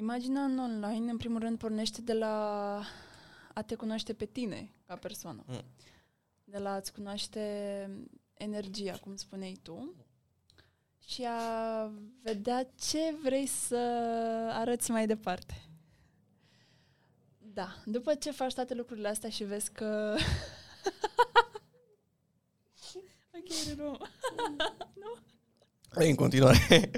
Imaginea în online, în primul rând, pornește de la a te cunoaște pe tine ca persoană. Mm. De la a-ți cunoaște energia, cum spuneai tu, și a vedea ce vrei să arăți mai departe. Da, după ce faci toate lucrurile astea și vezi că... ok, nu. În continuare.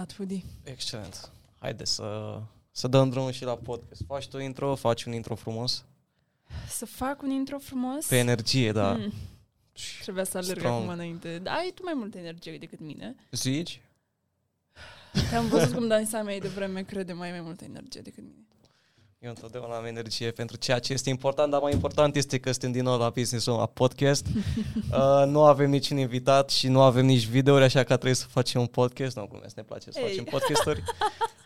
Minunat, Foodie. Excelent. Haide să, să dăm drumul și la podcast. Faci tu intro, faci un intro frumos. Să fac un intro frumos? Pe energie, da. Mm, trebuia să alerg Strong. acum înainte. Da, ai tu mai multă energie decât mine. Zici? Te-am văzut cum dansa mai de vreme, crede mai mai multă energie decât mine. Eu întotdeauna am energie pentru ceea ce este important, dar mai important este că suntem din nou la Business la podcast. uh, nu avem niciun invitat și nu avem nici videouri, așa că trebuie să facem un podcast. Nu, glumesc, ne place să Ei. facem podcasturi.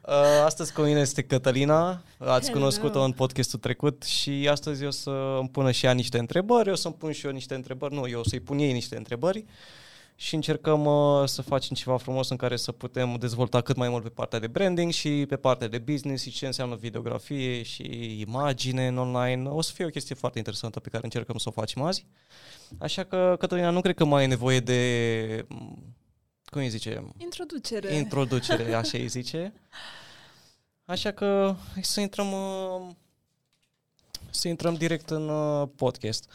Uh, astăzi cu mine este Cătălina, ați Hello. cunoscut-o în podcastul trecut și astăzi o să îmi pună și ea niște întrebări, eu să-mi pun și eu niște întrebări, nu, eu o să-i pun ei niște întrebări și încercăm uh, să facem ceva frumos în care să putem dezvolta cât mai mult pe partea de branding și pe partea de business și ce înseamnă videografie și imagine în online. O să fie o chestie foarte interesantă pe care încercăm să o facem azi. Așa că, Cătălina, nu cred că mai e nevoie de, m, cum îi zice, Introducere. introducere, așa îi zice. Așa că hai să intrăm uh, să intrăm direct în uh, podcast.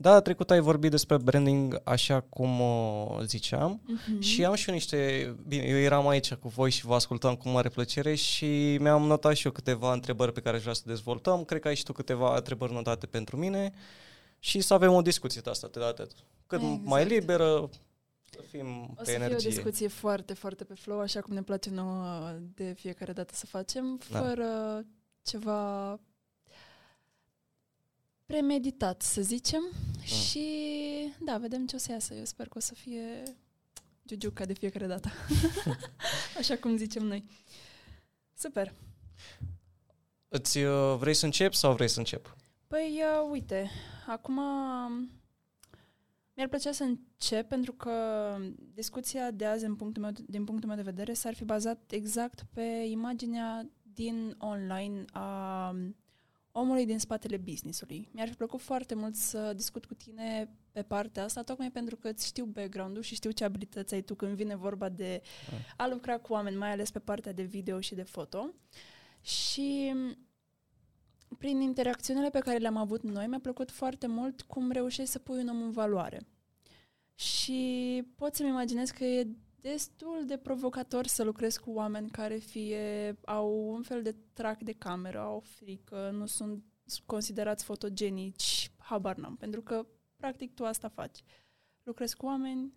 Da, trecut ai vorbit despre branding așa cum uh, ziceam Mhm. și am și eu niște... Bine, eu eram aici cu voi și vă ascultam cu mare plăcere și mi-am notat și eu câteva întrebări pe care aș vrea să dezvoltăm. Cred că ai și tu câteva întrebări notate pentru mine și să avem o discuție de asta de atât. Cât Exact. mai liberă, să fim O pe să fie energie. o discuție foarte, foarte pe flow, așa cum ne place nouă de fiecare dată să facem, Da. fără ceva premeditat, să zicem. Și da, vedem ce o să iasă. Eu sper că o să fie giugiuca de fiecare dată. așa cum zicem noi. Super. Îți uh, vrei să încep sau vrei să încep? Păi, uh, uite, acum um, mi-ar plăcea să încep pentru că discuția de azi, în punctul meu, din punctul meu de vedere, s-ar fi bazat exact pe imaginea din online a um, omului din spatele businessului. Mi-ar fi plăcut foarte mult să discut cu tine pe partea asta, tocmai pentru că îți știu background-ul și știu ce abilități ai tu când vine vorba de a lucra cu oameni, mai ales pe partea de video și de foto. Și prin interacțiunile pe care le-am avut noi, mi-a plăcut foarte mult cum reușești să pui un om în valoare. Și pot să-mi imaginez că e destul de provocator să lucrezi cu oameni care fie au un fel de trac de cameră, au frică, nu sunt considerați fotogenici, habar n-am, pentru că practic tu asta faci. Lucrezi cu oameni,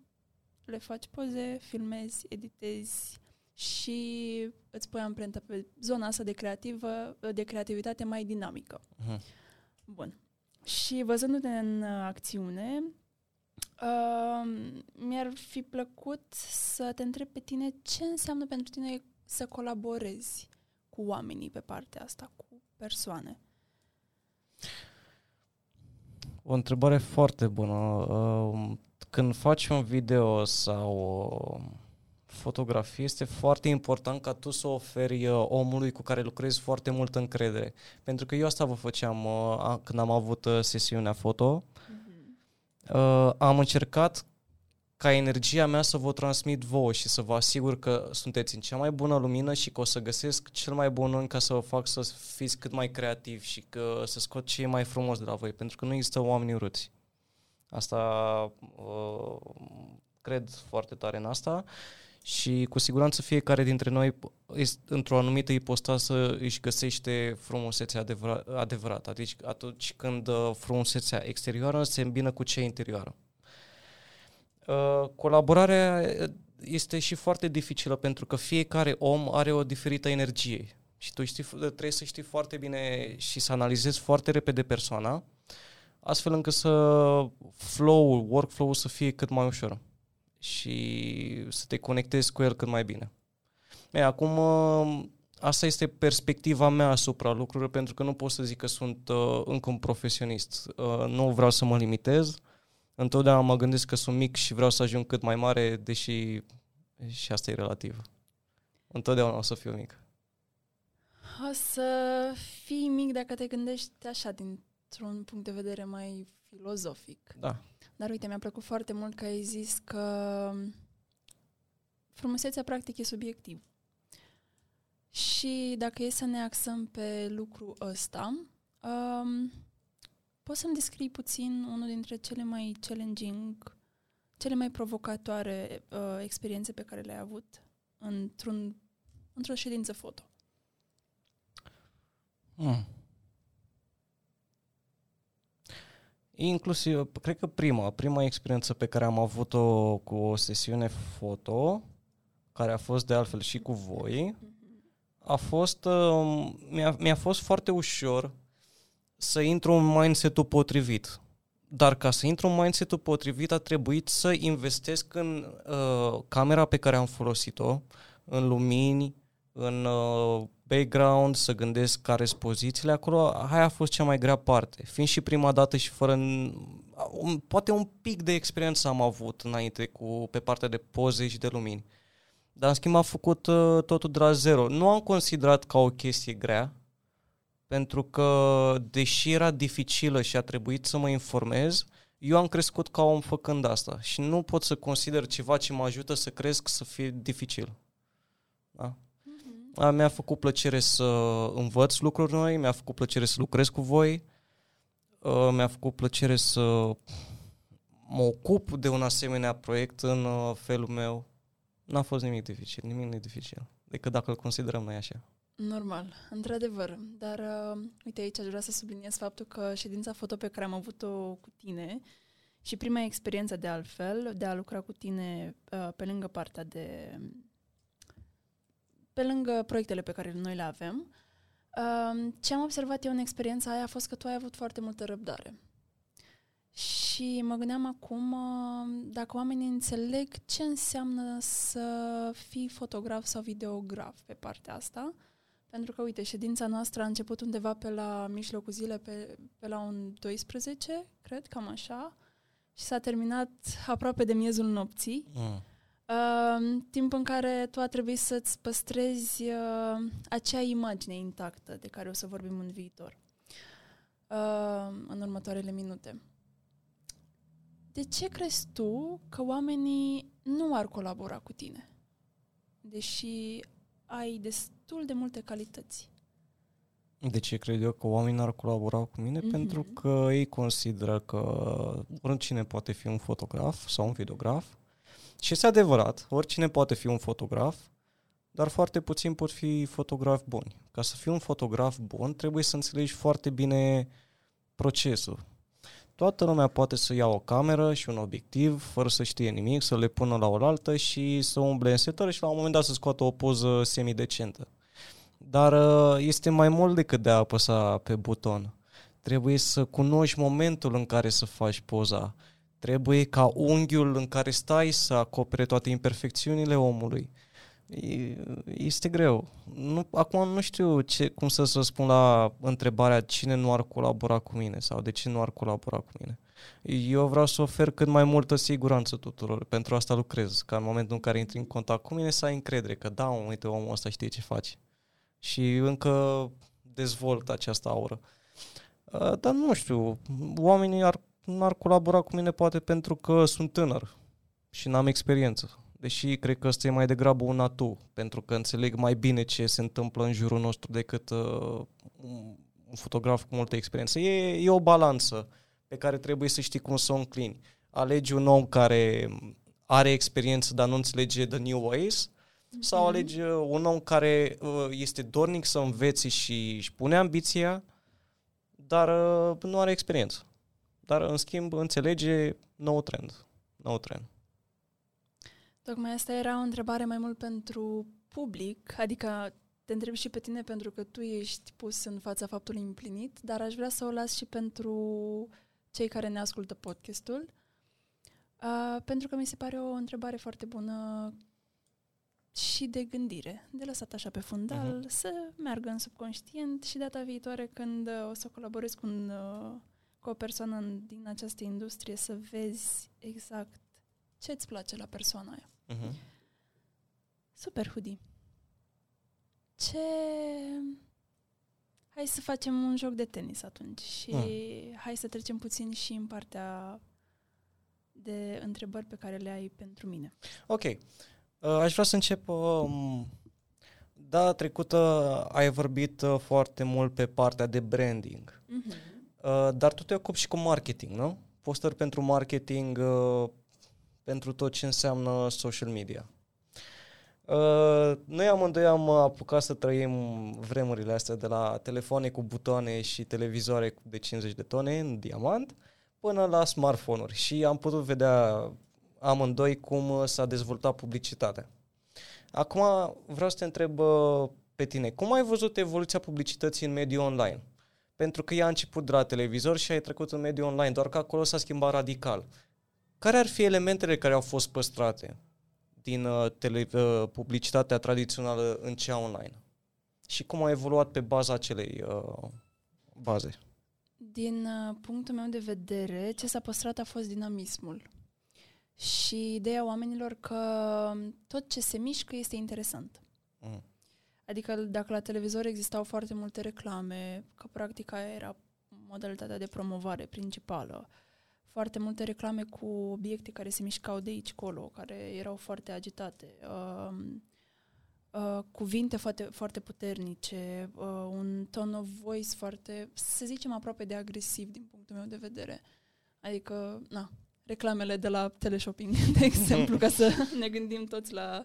le faci poze, filmezi, editezi și îți pui amprenta pe zona asta de creativă, de creativitate mai dinamică. Mhm. Bun. Și văzându-te în uh, acțiune, uh, mi-ar fi plăcut să te întreb pe tine ce înseamnă pentru tine să colaborezi cu oamenii pe partea asta, cu persoane. O întrebare foarte bună. Uh, Când faci un video sau o fotografie, este foarte important ca tu să oferi uh, omului cu care lucrezi foarte multă încredere. Pentru că eu asta vă făceam uh, a- când am avut uh, sesiunea foto. Uh, Am încercat ca energia mea să vă transmit vouă și să vă asigur că sunteți în cea mai bună lumină și că o să găsesc cel mai bun în ca să vă fac să fiți cât mai creativi și că să scot ce e mai frumos de la voi, pentru că nu există oameni urâți. Asta uh, cred foarte tare în asta și cu siguranță fiecare dintre noi este, într-o anumită ipostasă își găsește frumusețea adevăra- adevărată, adică atunci când uh, frumusețea exterioară se îmbină cu cea interioară. Uh, colaborarea este și foarte dificilă pentru că fiecare om are o diferită energie. Și tu știi, trebuie să știi foarte bine și să analizezi foarte repede persoana astfel încât să flow workflow-ul să fie cât mai ușor și să te conectezi cu el cât mai bine. E, acum uh, asta este perspectiva mea asupra lucrurilor, pentru că nu pot să zic că sunt uh, încă un profesionist. Uh, nu vreau să mă limitez. Întotdeauna mă gândesc că sunt mic și vreau să ajung cât mai mare, deși și asta e relativ. Întotdeauna o să fiu mic. O să fii mic dacă te gândești așa, dintr-un punct de vedere mai filozofic. Da. Dar uite, mi-a plăcut foarte mult că ai zis că frumusețea practic e subiectiv. Și dacă e să ne axăm pe lucru ăsta, um, poți să-mi descrii puțin unul dintre cele mai challenging, cele mai provocatoare uh, experiențe pe care le-ai avut într-un, într-o ședință foto? Hmm. Inclusiv, cred că prima, prima experiență pe care am avut-o cu o sesiune foto, care a fost de altfel și cu voi, a fost, uh, mi-a, mi-a fost foarte ușor să intru în mindset-ul potrivit. Dar ca să intru în mindset-ul potrivit a trebuit să investesc în uh, camera pe care am folosit-o, în lumini, în uh, background, să gândesc care sunt pozițiile acolo, aia a fost cea mai grea parte. Fiind și prima dată și fără... Un, poate un pic de experiență am avut înainte cu, pe partea de poze și de lumini. Dar în schimb am făcut uh, totul de la zero. Nu am considerat ca o chestie grea, pentru că deși era dificilă și a trebuit să mă informez, eu am crescut ca om făcând asta și nu pot să consider ceva ce mă ajută să cresc să fie dificil. Da? Mm-hmm. Mi-a făcut plăcere să învăț lucruri noi, mi-a făcut plăcere să lucrez cu voi, uh, mi-a făcut plăcere să mă ocup de un asemenea proiect în uh, felul meu. N-a fost nimic dificil, nimic nu dificil, decât dacă îl considerăm noi așa. Normal, într-adevăr. Dar, uh, uite, aici aș vrea să subliniez faptul că ședința foto pe care am avut-o cu tine și prima experiență de altfel, de a lucra cu tine uh, pe lângă partea de... pe lângă proiectele pe care noi le avem, uh, ce am observat eu în experiența aia a fost că tu ai avut foarte multă răbdare. Și mă gândeam acum uh, dacă oamenii înțeleg ce înseamnă să fii fotograf sau videograf pe partea asta, pentru că, uite, ședința noastră a început undeva pe la mijlocul zilei, pe, pe la un 12, cred, cam așa, și s-a terminat aproape de miezul nopții. Mm. Uh, timp în care tu a trebuit să-ți păstrezi uh, acea imagine intactă de care o să vorbim în viitor, uh, în următoarele minute. De ce crezi tu că oamenii nu ar colabora cu tine? Deși ai destul de multe calități. De ce cred eu că oamenii ar colabora cu mine? Mm-hmm. Pentru că ei consideră că oricine poate fi un fotograf sau un videograf. Și este adevărat, oricine poate fi un fotograf, dar foarte puțin pot fi fotografi buni. Ca să fii un fotograf bun, trebuie să înțelegi foarte bine procesul. Toată lumea poate să ia o cameră și un obiectiv fără să știe nimic, să le pună la oaltă și să umble în setări și la un moment dat să scoată o poză semidecentă. Dar uh, este mai mult decât de a apăsa pe buton. Trebuie să cunoști momentul în care să faci poza. Trebuie ca unghiul în care stai să acopere toate imperfecțiunile omului este greu. Nu, acum nu știu ce, cum să răspund la întrebarea cine nu ar colabora cu mine sau de ce nu ar colabora cu mine. Eu vreau să ofer cât mai multă siguranță tuturor. Pentru asta lucrez. Ca în momentul în care intri în contact cu mine să ai încredere că da, uite, omul ăsta știe ce face. Și încă dezvolt această aură. Dar nu știu, oamenii ar, ar colabora cu mine poate pentru că sunt tânăr și n-am experiență deși cred că ăsta e mai degrabă un atu, pentru că înțeleg mai bine ce se întâmplă în jurul nostru decât uh, un fotograf cu multă experiență. E, e o balanță pe care trebuie să știi cum să o înclini. Alegi un om care are experiență, dar nu înțelege the new ways, mm-hmm. sau alegi uh, un om care uh, este dornic să învețe și își pune ambiția, dar uh, nu are experiență. Dar, în schimb, înțelege nou trend. Nou trend. Tocmai asta era o întrebare mai mult pentru public, adică te întreb și pe tine pentru că tu ești pus în fața faptului împlinit, dar aș vrea să o las și pentru cei care ne ascultă podcastul, uh, pentru că mi se pare o întrebare foarte bună și de gândire, de lăsat așa pe fundal, uh-huh. să meargă în subconștient și data viitoare când uh, o să colaborezi cu, un, uh, cu o persoană din această industrie să vezi exact ce îți place la persoana aia. Uh-huh. Super, Hudi. Ce... Hai să facem un joc de tenis atunci și uh. hai să trecem puțin și în partea de întrebări pe care le ai pentru mine. Ok. Uh, aș vrea să încep... Uh, da, trecută ai vorbit uh, foarte mult pe partea de branding. Uh-huh. Uh, dar tu te ocupi și cu marketing, nu? Postări pentru marketing, uh, pentru tot ce înseamnă social media. Uh, noi amândoi am apucat să trăim vremurile astea de la telefoane cu butoane și televizoare de 50 de tone în diamant până la smartphone-uri și am putut vedea amândoi cum s-a dezvoltat publicitatea. Acum vreau să te întreb uh, pe tine, cum ai văzut evoluția publicității în mediul online? Pentru că ea a început de la televizor și ai trecut în mediul online, doar că acolo s-a schimbat radical. Care ar fi elementele care au fost păstrate din uh, tele, uh, publicitatea tradițională în cea online? Și cum a evoluat pe baza acelei uh, baze? Din uh, punctul meu de vedere, ce s-a păstrat a fost dinamismul. Și ideea oamenilor că tot ce se mișcă este interesant. Mm. Adică dacă la televizor existau foarte multe reclame, că practic aia era modalitatea de promovare principală, foarte multe reclame cu obiecte care se mișcau de aici colo, care erau foarte agitate, uh, uh, cuvinte foarte, foarte puternice, uh, un tone of voice foarte, să zicem, aproape de agresiv din punctul meu de vedere. Adică, na, reclamele de la teleshopping, de exemplu, ca să ne gândim toți la,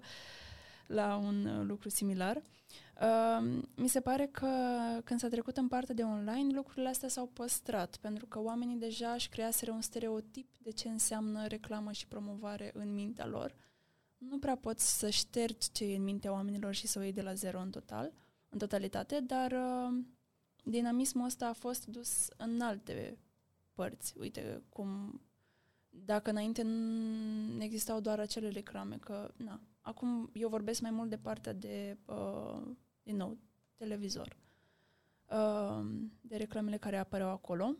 la un lucru similar. Uh, mi se pare că când s-a trecut în partea de online, lucrurile astea s-au păstrat, pentru că oamenii deja își creaseră un stereotip de ce înseamnă reclamă și promovare în mintea lor. Nu prea poți să ștergi ce e în mintea oamenilor și să o iei de la zero în total, în totalitate, dar uh, dinamismul ăsta a fost dus în alte părți. Uite, cum dacă înainte nu existau doar acele reclame, că na, acum eu vorbesc mai mult de partea de uh, din nou, televizor, uh, de reclamele care apăreau acolo.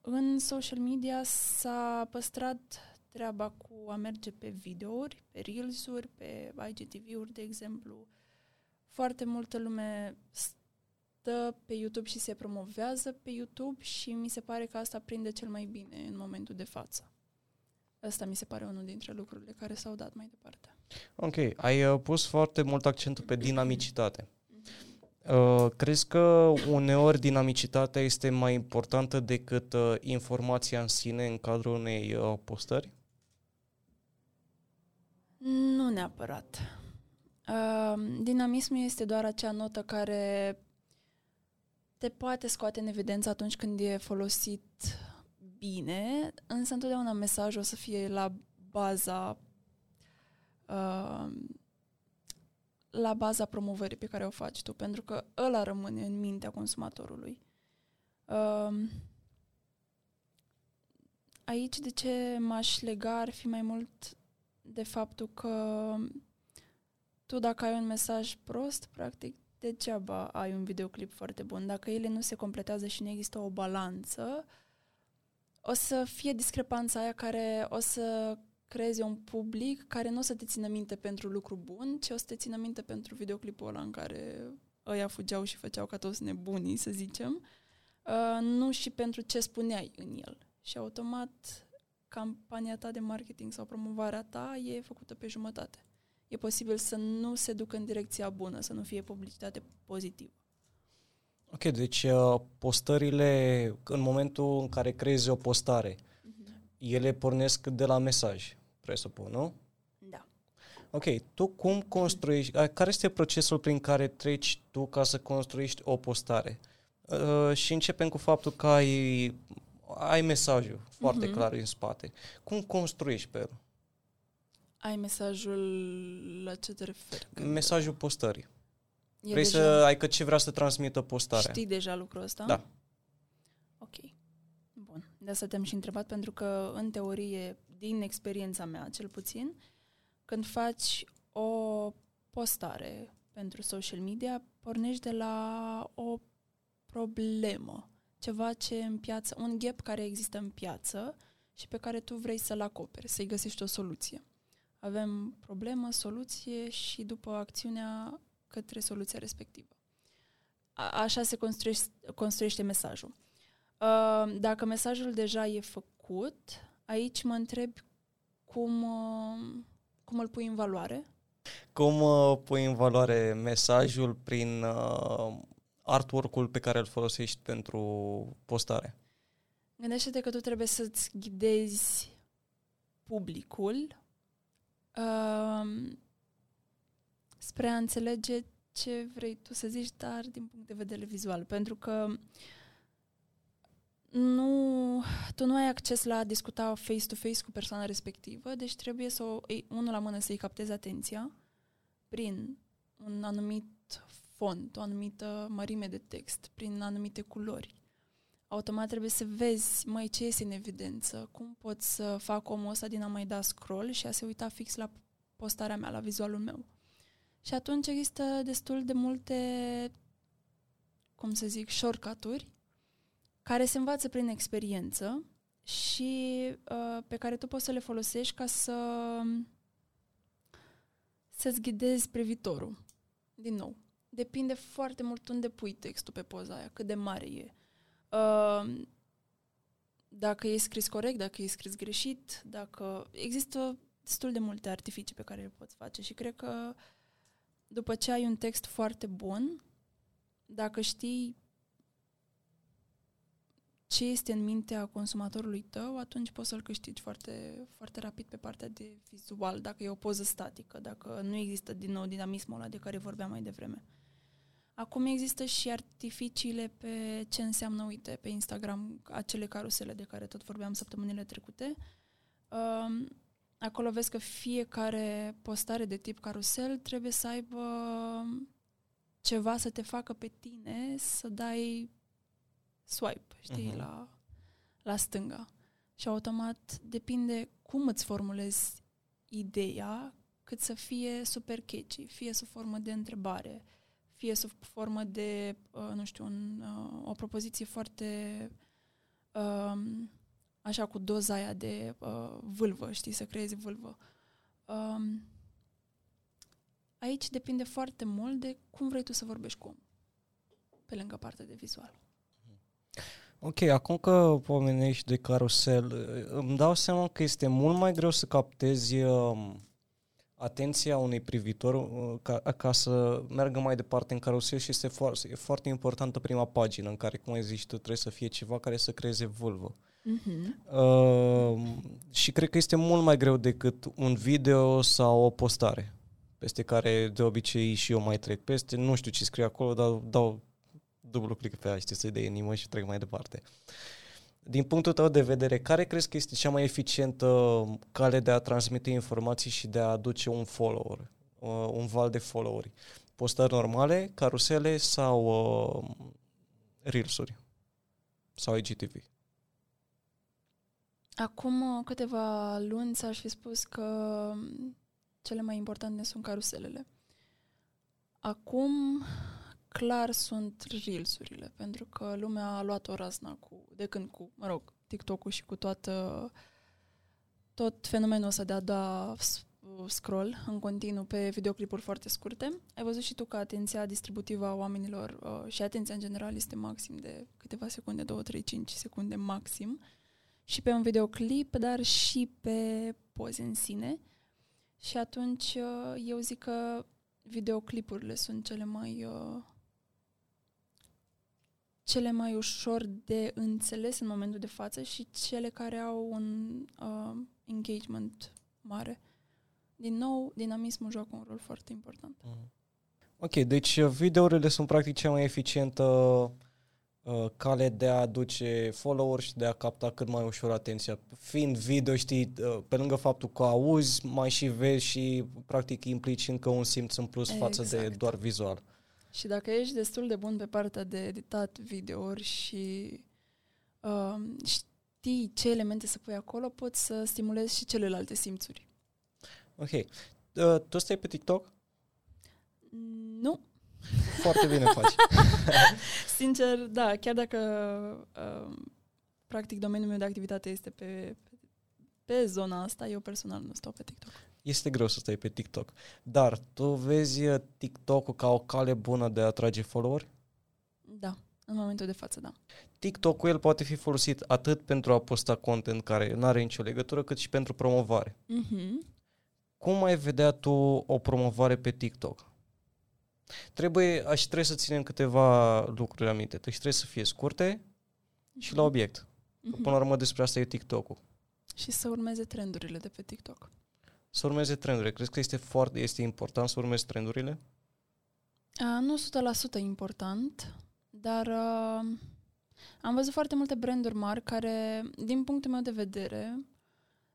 În social media s-a păstrat treaba cu a merge pe videouri, pe reels-uri, pe IGTV-uri, de exemplu. Foarte multă lume stă pe YouTube și se promovează pe YouTube și mi se pare că asta prinde cel mai bine în momentul de față. Asta mi se pare unul dintre lucrurile care s-au dat mai departe. Ok, ai uh, pus foarte mult accentul pe dinamicitate. Uh, crezi că uneori dinamicitatea este mai importantă decât uh, informația în sine în cadrul unei uh, postări? Nu neapărat. Uh, dinamismul este doar acea notă care te poate scoate în evidență atunci când e folosit bine, însă întotdeauna mesajul o să fie la baza uh, la baza promovării pe care o faci tu, pentru că ăla rămâne în mintea consumatorului. Uh, aici de ce m-aș lega ar fi mai mult de faptul că tu dacă ai un mesaj prost, practic degeaba ai un videoclip foarte bun. Dacă ele nu se completează și nu există o balanță, o să fie discrepanța aia care o să creezi un public care nu o să te țină minte pentru lucru bun, ci o să te țină minte pentru videoclipul ăla în care ăia fugeau și făceau ca toți nebunii, să zicem, uh, nu și pentru ce spuneai în el. Și automat campania ta de marketing sau promovarea ta e făcută pe jumătate. E posibil să nu se ducă în direcția bună, să nu fie publicitate pozitivă. Ok, deci uh, postările, în momentul în care creezi o postare, ele pornesc de la mesaj, presupun, nu? Da. Ok, tu cum construiești, care este procesul prin care treci tu ca să construiești o postare? Uh, și începem cu faptul că ai, ai mesajul foarte uh-huh. clar în spate. Cum construiești pe el? Ai mesajul la ce te referi? Mesajul postării. E Vrei deja... să ai că ce vrea să transmită postarea. Știi deja lucrul ăsta? Da. Ok. Bun. De asta te-am și întrebat, pentru că, în teorie, din experiența mea, cel puțin, când faci o postare pentru social media, pornești de la o problemă, ceva ce în piață, un gap care există în piață și pe care tu vrei să-l acoperi, să-i găsești o soluție. Avem problemă, soluție și după acțiunea către soluția respectivă. A- așa se construiește, construiește mesajul. Uh, dacă mesajul deja e făcut, aici mă întreb cum, uh, cum îl pui în valoare. Cum uh, pui în valoare mesajul prin uh, artwork-ul pe care îl folosești pentru postare? Gândește-te că tu trebuie să-ți ghidezi publicul uh, spre a înțelege ce vrei tu să zici, dar din punct de vedere vizual. Pentru că nu, tu nu ai acces la a discuta face-to-face cu persoana respectivă, deci trebuie să o iei unul la mână să-i captezi atenția prin un anumit font, o anumită mărime de text, prin anumite culori. Automat trebuie să vezi, mai ce este în evidență, cum pot să fac omul ăsta din a mai da scroll și a se uita fix la postarea mea, la vizualul meu. Și atunci există destul de multe, cum să zic, shortcut-uri care se învață prin experiență și uh, pe care tu poți să le folosești ca să să-ți ghidezi privitorul. Din nou, depinde foarte mult unde pui textul pe poza aia, cât de mare e. Uh, dacă e scris corect, dacă e scris greșit, dacă... Există destul de multe artificii pe care le poți face și cred că după ce ai un text foarte bun, dacă știi ce este în mintea consumatorului tău, atunci poți să-l câștigi foarte, foarte rapid pe partea de vizual, dacă e o poză statică, dacă nu există din nou dinamismul ăla de care vorbeam mai devreme. Acum există și artificiile pe ce înseamnă, uite, pe Instagram, acele carusele de care tot vorbeam săptămânile trecute. Um, acolo vezi că fiecare postare de tip carusel trebuie să aibă ceva să te facă pe tine să dai swipe, știi, uh-huh. la, la stânga. Și automat depinde cum îți formulezi ideea, cât să fie super catchy, fie sub formă de întrebare, fie sub formă de, uh, nu știu, un, uh, o propoziție foarte uh, așa cu doza aia de uh, vâlvă, știi, să creezi vâlvă. Um, aici depinde foarte mult de cum vrei tu să vorbești cu om, pe lângă partea de vizual. Ok, acum că pomenești de carusel, îmi dau seama că este mult mai greu să captezi uh, atenția unui privitor uh, ca, ca să meargă mai departe în carusel și este foarte, e foarte importantă prima pagină în care, cum ai zis tu, trebuie să fie ceva care să creeze vâlvă. Uh-huh. Uh, și cred că este mult mai greu decât un video sau o postare peste care de obicei și eu mai trec peste, nu știu ce scrie acolo, dar dau dublu click pe știi, să-i de inimă și trec mai departe. Din punctul tău de vedere, care crezi că este cea mai eficientă cale de a transmite informații și de a aduce un follower, uh, un val de followeri? Postări normale, carusele sau uh, reelsuri? Sau IGTV? Acum uh, câteva luni ți-aș fi spus că um, cele mai importante sunt caruselele. Acum clar sunt reelsurile, pentru că lumea a luat o razna cu, de când cu, mă rog, TikTok-ul și cu toată, tot fenomenul ăsta de a da scroll în continuu pe videoclipuri foarte scurte. Ai văzut și tu că atenția distributivă a oamenilor uh, și atenția în general este maxim de câteva secunde, 2, 3, 5 secunde maxim și pe un videoclip, dar și pe poze în sine. Și atunci uh, eu zic că videoclipurile sunt cele mai uh, cele mai ușor de înțeles în momentul de față și cele care au un uh, engagement mare. Din nou, dinamismul joacă un rol foarte important. Mm. Ok, deci uh, videourile sunt practic cea mai eficientă uh, cale de a aduce follower și de a capta cât mai ușor atenția. Fiind video, știi, uh, pe lângă faptul că auzi, mai și vezi și practic implici încă un simț în plus exact. față de exact. doar vizual. Și dacă ești destul de bun pe partea de editat videouri și uh, știi ce elemente să pui acolo, poți să stimulezi și celelalte simțuri. Ok. Uh, tu stai pe TikTok? Nu. Foarte bine faci. Sincer, da, chiar dacă uh, practic domeniul meu de activitate este pe, pe zona asta, eu personal nu stau pe TikTok. Este greu să stai pe TikTok. Dar tu vezi uh, TikTok-ul ca o cale bună de a atrage follower? Da, în momentul de față, da. TikTok-ul el poate fi folosit atât pentru a posta content care nu are nicio legătură, cât și pentru promovare. Mm-hmm. Cum ai vedea tu o promovare pe TikTok? Trebuie, aș trebuie să ținem câteva lucruri aminte. Deci trebuie să fie scurte și la obiect. Mm-hmm. Până la urmă despre asta e TikTok-ul. Și să urmeze trendurile de pe TikTok. Să urmeze trendurile. Crezi că este foarte este important să urmezi trendurile? Uh, nu 100% important, dar uh, am văzut foarte multe branduri mari care, din punctul meu de vedere,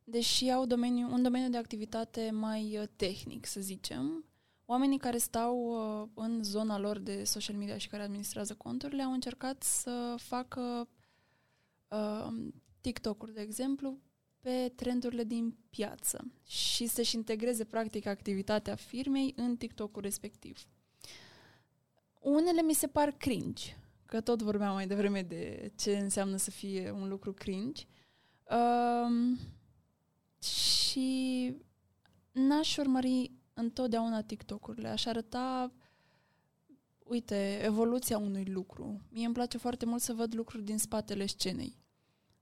deși au domeniu, un domeniu de activitate mai uh, tehnic, să zicem, oamenii care stau uh, în zona lor de social media și care administrează conturile au încercat să facă uh, TikTok-uri, de exemplu, pe trendurile din piață și să-și integreze practic activitatea firmei în TikTok-ul respectiv. Unele mi se par cringe, că tot vorbeam mai devreme de ce înseamnă să fie un lucru cringe. Um, și n-aș urmări întotdeauna TikTok-urile. Aș arăta, uite, evoluția unui lucru. Mie îmi place foarte mult să văd lucruri din spatele scenei.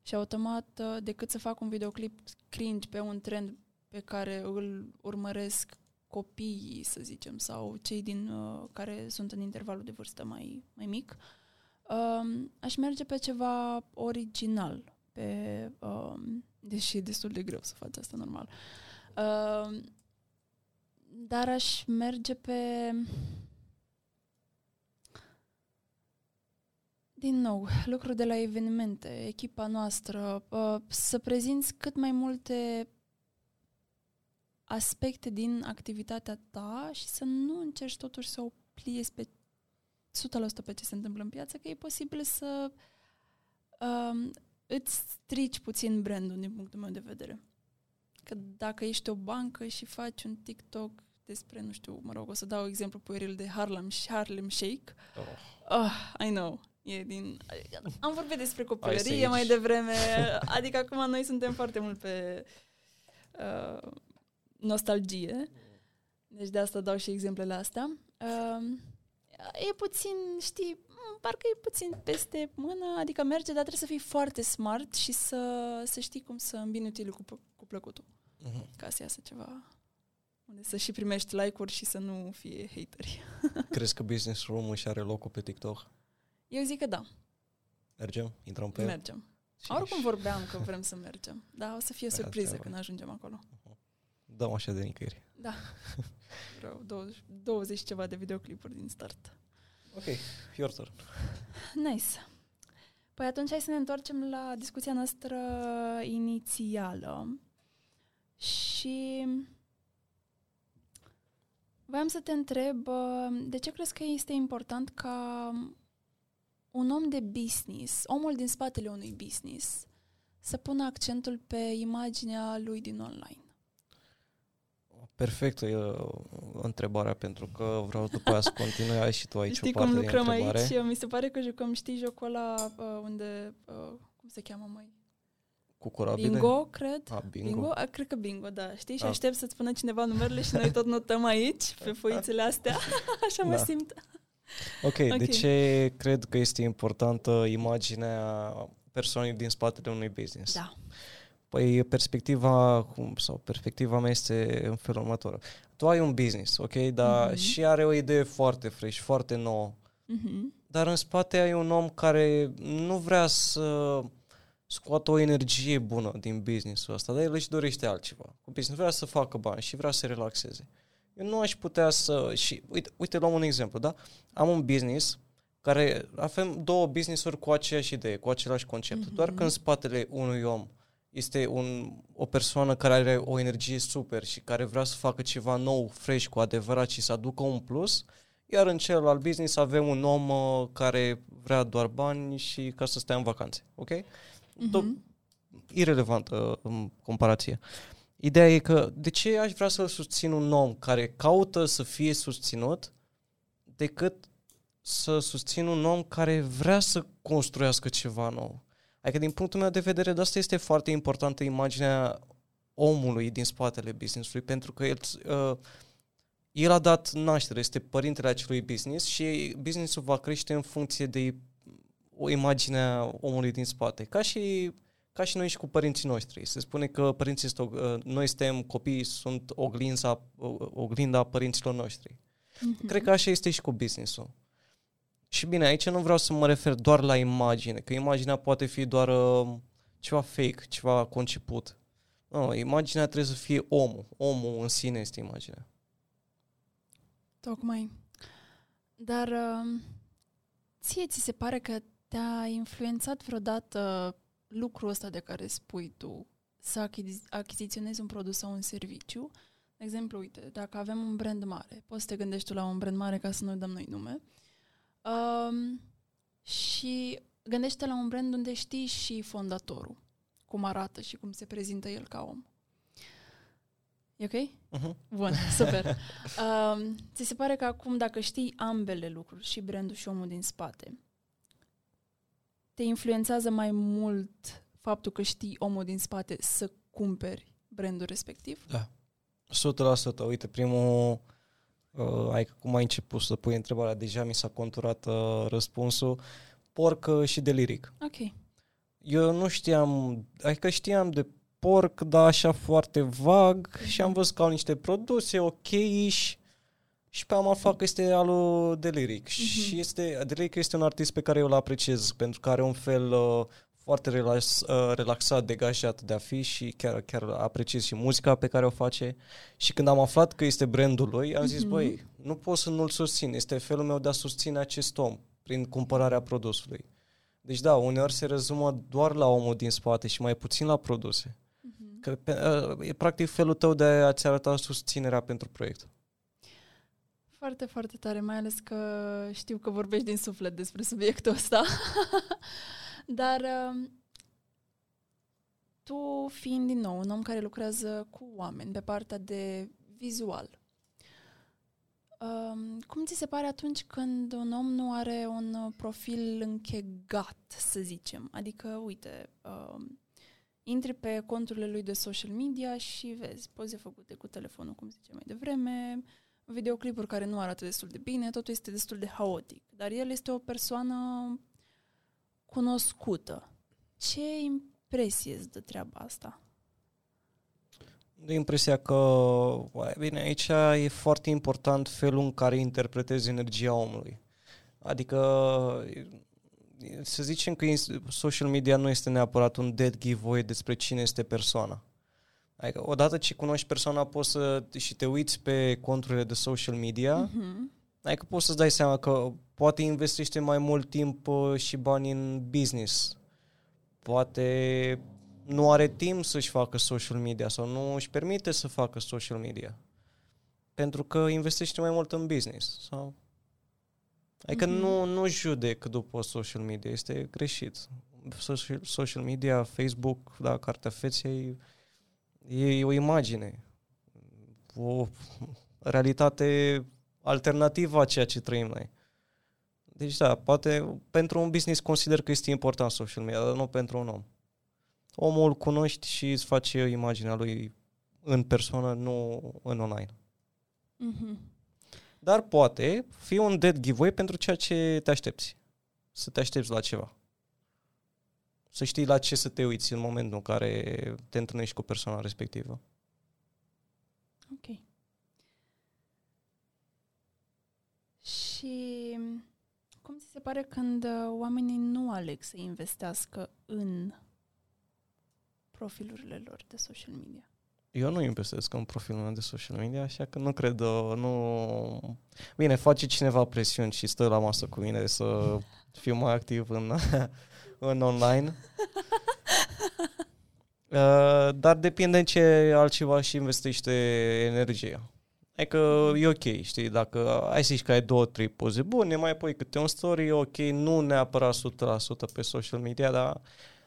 Și automat, uh, decât să fac un videoclip cringe pe un trend pe care îl urmăresc copiii, să zicem, sau cei din uh, care sunt în intervalul de vârstă mai, mai mic, uh, aș merge pe ceva original, pe, uh, deși e destul de greu să faci asta normal. Uh, dar aș merge pe Din nou, lucruri de la evenimente, echipa noastră, uh, să prezinți cât mai multe aspecte din activitatea ta și să nu încerci totuși să o pliezi pe 100% pe ce se întâmplă în piață, că e posibil să um, îți strici puțin brandul din punctul meu de vedere. Că dacă ești o bancă și faci un TikTok despre, nu știu, mă rog, o să dau exemplu pueril de Harlem, Harlem Shake. Oh. oh, I know. E din... Am vorbit despre copilărie mai devreme, adică acum noi suntem foarte mult pe uh, nostalgie. Deci de asta dau și exemplele astea. Uh, e puțin, știi, parcă e puțin peste mână, adică merge, dar trebuie să fii foarte smart și să, să știi cum să îmbini utilul cu, cu plăcutul. Uh-huh. Ca să iasă ceva unde să și primești like-uri și să nu fie hateri. Crezi că Business Room își are locul pe TikTok? Eu zic că da. Mergem? Intrăm pe Mergem. Și Oricum vorbeam că vrem să mergem. Da, o să fie surpriză când ajungem acolo. Uh-huh. Dăm așa de nicăieri. Da. Vreau 20, 20 ceva de videoclipuri din start. Ok, your turn. Nice. Păi atunci hai să ne întoarcem la discuția noastră inițială. Și voiam să te întreb, de ce crezi că este important ca un om de business, omul din spatele unui business, să pună accentul pe imaginea lui din online? Perfectă e întrebarea, pentru că vreau după aia să continui, ai și tu aici Știi o parte cum lucrăm de întrebare. aici? Mi se pare că jucăm, știi, jocul ăla uh, unde, uh, cum se cheamă, mai? Cu corabile? Bingo, cred. A, bingo. bingo? A, cred că bingo, da. Știi? Și A. aștept să-ți spună cineva numerele și noi tot notăm aici, pe foițele astea. Așa mă Da. Simt. Ok, de Ok. ce cred că este importantă imaginea persoanei din spatele unui business? Da. Păi perspectiva, cum, sau perspectiva mea este în felul următor. Tu ai un business, ok, dar Mhm. și are o idee foarte fresh, foarte nouă, Mhm. dar în spate ai un om care nu vrea să scoată o energie bună din businessul ăsta, dar el își dorește altceva. Cu business vrea să facă bani și vrea să se relaxeze. Eu nu aș putea să... Și uite, uite luăm un exemplu, da? Am un business care avem două business-uri cu aceeași idee, cu același concept. Mhm. Doar că în spatele unui om este un, o persoană care are o energie super și care vrea să facă ceva nou, fresh, cu adevărat și să aducă un plus, iar în celălalt business avem un om uh, care vrea doar bani și ca să stea în vacanțe. Ok? Tot Mhm. irelevantă în comparație. Ideea e că de ce aș vrea să susțin un om care caută să fie susținut decât să susțin un om care vrea să construiască ceva nou. Adică din punctul meu de vedere, de asta este foarte importantă imaginea omului din spatele businessului, pentru că el, uh, el a dat naștere, este părintele acelui business și businessul va crește în funcție de o imagine a omului din spate. Ca și, ca și noi și cu părinții noștri. Se spune că părinții sunt, uh, noi suntem copii, sunt oglinda, oglinda părinților noștri. Mm-hmm. Cred că așa este și cu businessul. Și bine, aici nu vreau să mă refer doar la imagine, că imaginea poate fi doar uh, ceva fake, ceva conceput. Nu, imaginea trebuie să fie omul. Omul în sine este imaginea. Tocmai. Dar uh, ție ți se pare că te-a influențat vreodată lucrul ăsta de care spui tu, să achizi- achiziționezi un produs sau un serviciu? De exemplu, uite, dacă avem un brand mare, poți să te gândești tu la un brand mare ca să nu dăm noi nume, um, și gândește la un brand unde știi și fondatorul, cum arată și cum se prezintă el ca om. E ok? Uh-huh. Bun, super. um, ți se pare că acum, dacă știi ambele lucruri, și brandul și omul din spate, te influențează mai mult faptul că știi omul din spate să cumperi brandul respectiv? Da. 100%. Uite, primul... Uh, ai, cum ai început să pui întrebarea, deja mi s-a conturat uh, răspunsul. Porc și de liric. Ok. Eu nu știam, adică știam de porc, dar așa foarte vag mm-hmm. și am văzut că au niște produse ok și pe am aflat că este alu Deliric. Mm-hmm. Și este, Deliric este un artist pe care eu îl apreciez pentru că are un fel uh, foarte relax, uh, relaxat, degajat de a fi și chiar, chiar apreciez și muzica pe care o face. Și când am aflat că este brandul lui, am zis, mm-hmm. băi, nu pot să nu-l susțin. Este felul meu de a susține acest om prin cumpărarea produsului. Deci da, uneori se rezumă doar la omul din spate și mai puțin la produse. Mm-hmm. Că pe, uh, e practic felul tău de a-ți arăta susținerea pentru proiect. Foarte, foarte tare, mai ales că știu că vorbești din suflet despre subiectul ăsta. Dar um, tu fiind din nou un om care lucrează cu oameni pe partea de vizual, um, cum ți se pare atunci când un om nu are un profil închegat, să zicem? Adică, uite, um, intri pe conturile lui de social media și vezi poze făcute cu telefonul, cum zice mai devreme, videoclipuri care nu arată destul de bine, totul este destul de haotic. Dar el este o persoană cunoscută. Ce impresie îți dă treaba asta? De impresia că, bine, aici e foarte important felul în care interpretezi energia omului. Adică, să zicem că social media nu este neapărat un dead giveaway despre cine este persoana. Adică, odată ce cunoști persoana, poți să și te uiți pe conturile de social media, uh-huh. adică poți să-ți dai seama că poate investește mai mult timp uh, și bani în business. Poate nu are timp să-și facă social media sau nu își permite să facă social media. Pentru că investește mai mult în business. Sau... Adică mm-hmm. nu, nu judec după social media, este greșit. Social, social media, Facebook, da, cartea feței, e o imagine, o realitate alternativă a ceea ce trăim noi. Deci da, poate pentru un business consider că este important social media, dar nu pentru un om. Omul îl cunoști și îți face imaginea lui în persoană, nu în online. Mm-hmm. Dar poate fi un dead giveaway pentru ceea ce te aștepți. Să te aștepți la ceva să știi la ce să te uiți în momentul în care te întâlnești cu persoana respectivă. Ok. Și cum ți se pare când uh, oamenii nu aleg să investească în profilurile lor de social media? Eu nu investesc în profilul meu de social media, așa că nu cred, uh, nu... Bine, face cineva presiuni și stă la masă cu mine să fiu mai activ în în online. Uh, dar depinde în ce altceva și investește energia. Adică e ok, știi, dacă ai zici că ai două, trei poze bune, mai pui câte un story, e ok, nu neapărat 100% pe social media, dar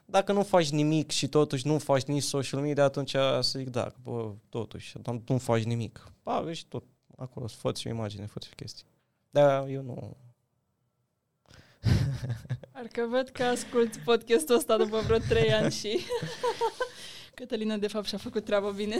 dacă nu faci nimic și totuși nu faci nici social media, atunci să zic, da, bă, totuși, nu faci nimic. Ba, vezi tot, acolo, fă o imagine, fă o chestie. Da, eu nu... Parcă văd că ascult podcastul ăsta după vreo trei ani și... Cătălina, de fapt, și-a făcut treaba bine.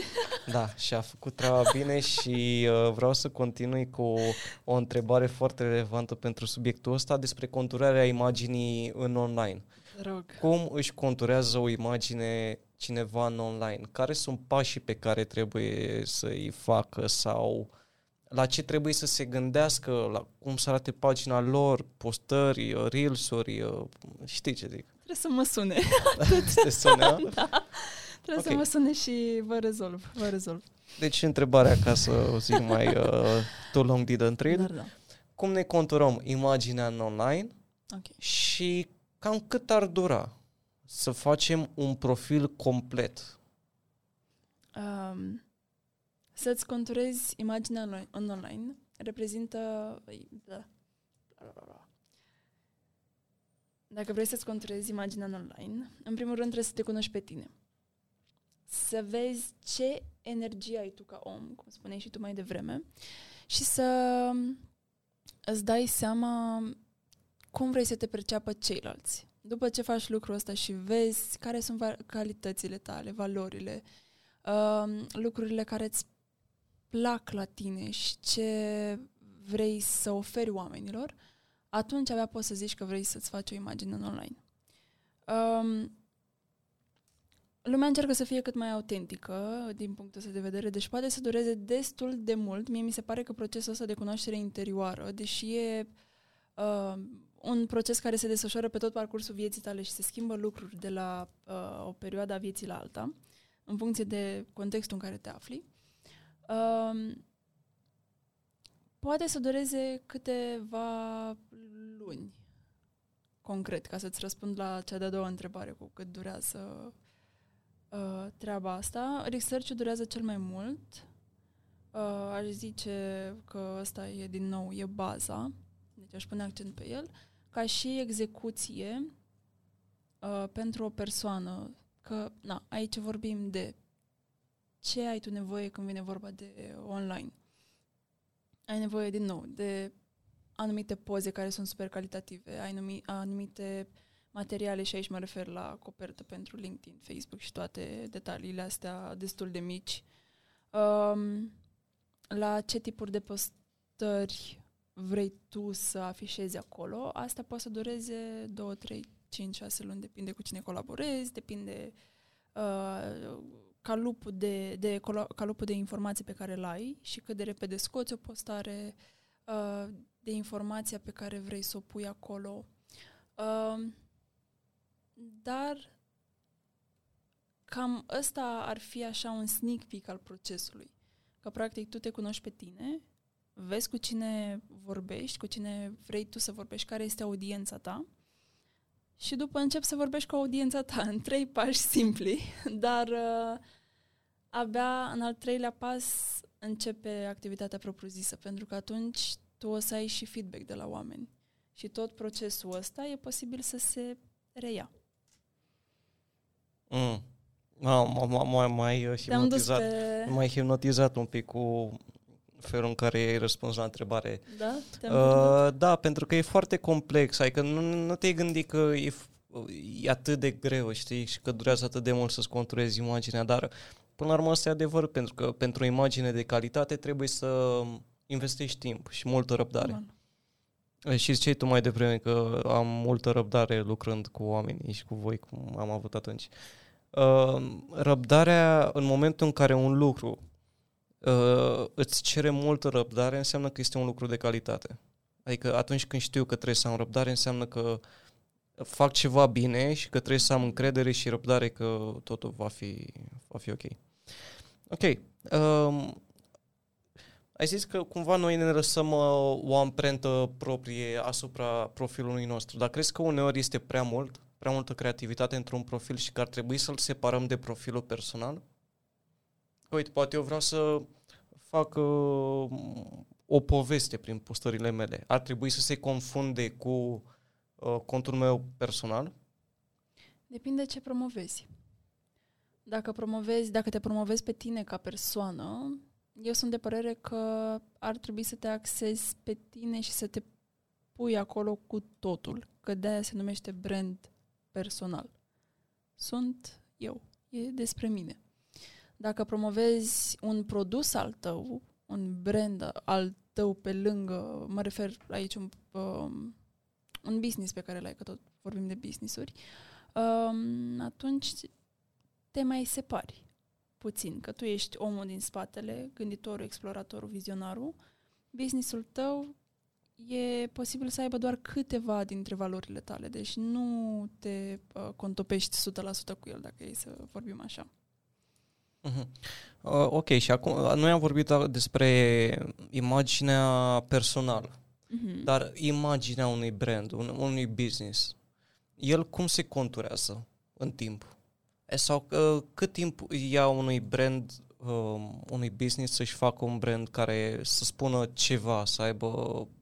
Da, și-a făcut treaba bine și uh, vreau să continui cu o întrebare foarte relevantă pentru subiectul ăsta despre conturarea imaginii în online. Rog. Cum își conturează o imagine cineva în online? Care sunt pașii pe care trebuie să-i facă sau la ce trebuie să se gândească, la cum să arate pagina lor, postări, reels-uri, știi ce zic? Trebuie să mă sune. Te sună? da. Trebuie okay. să mă sune și vă rezolv. Vă rezolv. Deci întrebarea, ca să o zic mai uh, too long didn't read, Dar da. cum ne conturăm imaginea în online Okay. și cam cât ar dura să facem un profil complet? Um, să-ți conturezi imaginea în- în online reprezintă... Da. Dacă vrei să-ți conturezi imaginea în online, în primul rând trebuie să te cunoști pe tine. Să vezi ce energie ai tu ca om, cum spuneai și tu mai devreme, și să îți dai seama cum vrei să te perceapă ceilalți. După ce faci lucrul ăsta și vezi care sunt va- calitățile tale, valorile, uh, lucrurile care îți plac la tine și ce vrei să oferi oamenilor, atunci abia poți să zici că vrei să-ți faci o imagine în online. Um, lumea încearcă să fie cât mai autentică din punctul ăsta de vedere, deci poate să dureze destul de mult. Mie mi se pare că procesul ăsta de cunoaștere interioară, deși e uh, un proces care se desfășoară pe tot parcursul vieții tale și se schimbă lucruri de la uh, o perioadă a vieții la alta, în funcție de contextul în care te afli, uh, poate să dureze câteva luni, concret, ca să-ți răspund la cea de-a doua întrebare cu cât durează uh, treaba asta. Research-ul durează cel mai mult. Uh, aș zice că ăsta e, din nou, e baza, deci aș pune accent pe el, ca și execuție uh, pentru o persoană, că, na, aici vorbim de ce ai tu nevoie când vine vorba de online. Ai nevoie, din nou, de anumite poze care sunt super calitative, ai numi, anumite materiale și aici mă refer la copertă pentru LinkedIn, Facebook și toate detaliile astea destul de mici. Um, la ce tipuri de postări vrei tu să afișezi acolo, asta poate să dureze 2, 3, 5, 6 luni, depinde cu cine colaborezi, depinde uh, calupul de, de, colo- calupul de informații pe care îl ai și cât de repede scoți o postare, uh, de informația pe care vrei să o pui acolo. Uh, dar cam ăsta ar fi așa un sneak peek al procesului. Că practic tu te cunoști pe tine, vezi cu cine vorbești, cu cine vrei tu să vorbești, care este audiența ta și după încep să vorbești cu audiența ta în trei pași simpli, dar uh, abia în al treilea pas începe activitatea propriu-zisă, pentru că atunci tu o să ai și feedback de la oameni. Și tot procesul ăsta e posibil să se reia. Mm. M-ai mai Te-am dus hipnotizat, pe... mai hipnotizat un pic cu felul în care ai răspuns la întrebare. Da? Te-am uh, Uh, da, pentru că e foarte complex, adică nu, nu te-ai gândit că e, f- e atât de greu, știi, și că durează atât de mult să-ți conturezi imaginea, dar până la urmă asta e adevăr, pentru că pentru o imagine de calitate trebuie să investești timp și multă răbdare. Normal. Și ziceai tu mai devreme că am multă răbdare lucrând cu oamenii și cu voi, cum am avut atunci. Uh, răbdarea în momentul în care un lucru uh, îți cere multă răbdare, înseamnă că este un lucru de calitate. Adică atunci când știu că trebuie să am răbdare, înseamnă că fac ceva bine și că trebuie să am încredere și răbdare că totul va fi, va fi ok. Ok. Um, ai zis că cumva noi ne lăsăm uh, o amprentă proprie asupra profilului nostru, dar crezi că uneori este prea mult, prea multă creativitate într-un profil și că ar trebui să-l separăm de profilul personal? Uite, poate eu vreau să fac uh, o poveste prin postările mele. Ar trebui să se confunde cu uh, contul meu personal? Depinde ce promovezi. Dacă promovezi, dacă te promovezi pe tine ca persoană, eu sunt de părere că ar trebui să te axezi pe tine și să te pui acolo cu totul, că de-aia se numește brand personal. Sunt eu, e despre mine. Dacă promovezi un produs al tău, un brand al tău pe lângă, mă refer aici un, um, un business pe care l-ai, că tot vorbim de business-uri, um, atunci te mai separi puțin, că tu ești omul din spatele, gânditorul, exploratorul, vizionarul, businessul tău e posibil să aibă doar câteva dintre valorile tale, deci nu te uh, contopești 100% cu el, dacă e să vorbim așa. Uh-huh. Uh, ok, și acum uh, noi am vorbit despre imaginea personală, uh-huh. dar imaginea unui brand, un, unui business, el cum se conturează în timp? Sau uh, cât timp ia unui brand, uh, unui business să-și facă un brand care să spună ceva, să aibă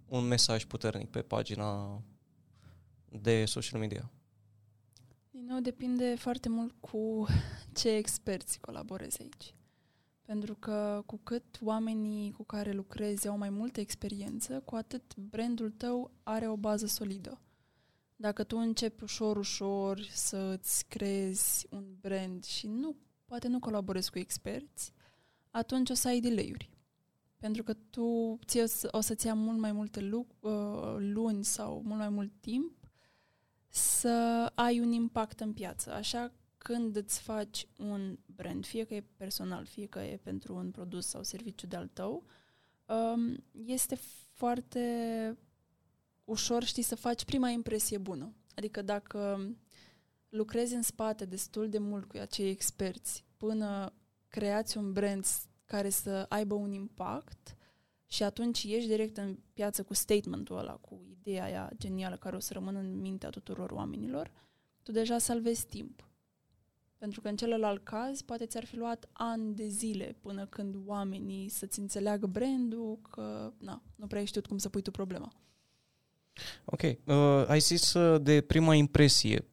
un mesaj puternic pe pagina de social media? Din nou, depinde foarte mult cu ce experți colaborezi aici. Pentru că cu cât oamenii cu care lucrezi au mai multă experiență, cu atât brandul tău are o bază solidă. Dacă tu începi ușor, ușor să-ți creezi un brand și nu, poate nu colaborezi cu experți, atunci o să ai delay-uri. Pentru că tu ție o să-ți ia mult mai multe lu- uh, luni sau mult mai mult timp să ai un impact în piață. Așa când îți faci un brand, fie că e personal, fie că e pentru un produs sau serviciu de-al tău, um, este foarte ușor, știi, să faci prima impresie bună. Adică dacă lucrezi în spate destul de mult cu acei experți până creați un brand care să aibă un impact și atunci ieși direct în piață cu statementul ăla, cu ideea aia genială care o să rămână în mintea tuturor oamenilor, tu deja salvezi timp. Pentru că în celălalt caz poate ți-ar fi luat ani de zile până când oamenii să-ți înțeleagă brandul, că na, nu prea ai știut cum să pui tu problema. Ok. Uh, ai zis uh, de prima impresie.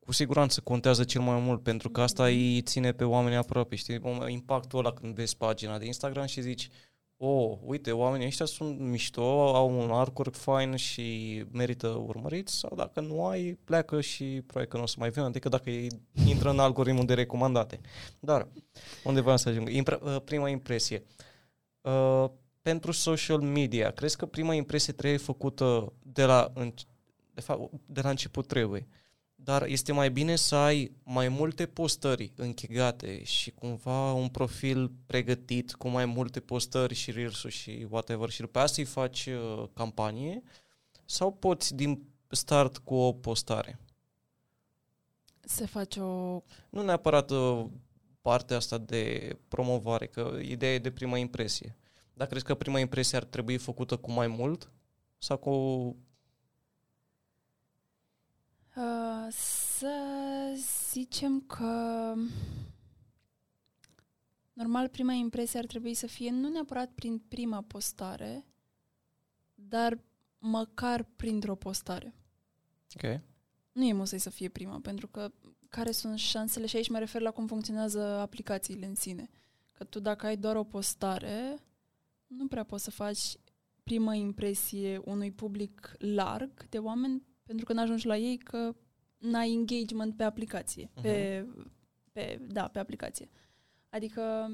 Cu siguranță contează cel mai mult pentru că asta îi ține pe oamenii aproape. Știi, impactul ăla când vezi pagina de Instagram și zici oh, uite, oamenii ăștia sunt mișto, au un artwork fain și merită urmăriți sau dacă nu ai, pleacă și probabil că nu o să mai vină, adică dacă intră în algoritmul de recomandate. Dar, unde vreau să ajung? Impre- uh, prima impresie. Uh, pentru social media, crezi că prima impresie trebuie făcută de la, de fapt, de la început trebuie? Dar este mai bine să ai mai multe postări închegate și cumva un profil pregătit cu mai multe postări și reels și whatever și după asta să-i faci uh, campanie sau poți din start cu o postare? Se face o... Nu neapărat uh, partea asta de promovare, că ideea e de prima impresie. Dar crezi că prima impresie ar trebui făcută cu mai mult sau cu Uh, să zicem că normal prima impresie ar trebui să fie nu neapărat prin prima postare, dar măcar printr-o postare. Ok. Nu e musai să fie prima, pentru că care sunt șansele și aici mă refer la cum funcționează aplicațiile în sine. Că tu dacă ai doar o postare, nu prea poți să faci prima impresie unui public larg de oameni pentru că n-ajungi la ei că n-ai engagement pe aplicație. Uh-huh. Pe, pe, da, pe aplicație. Adică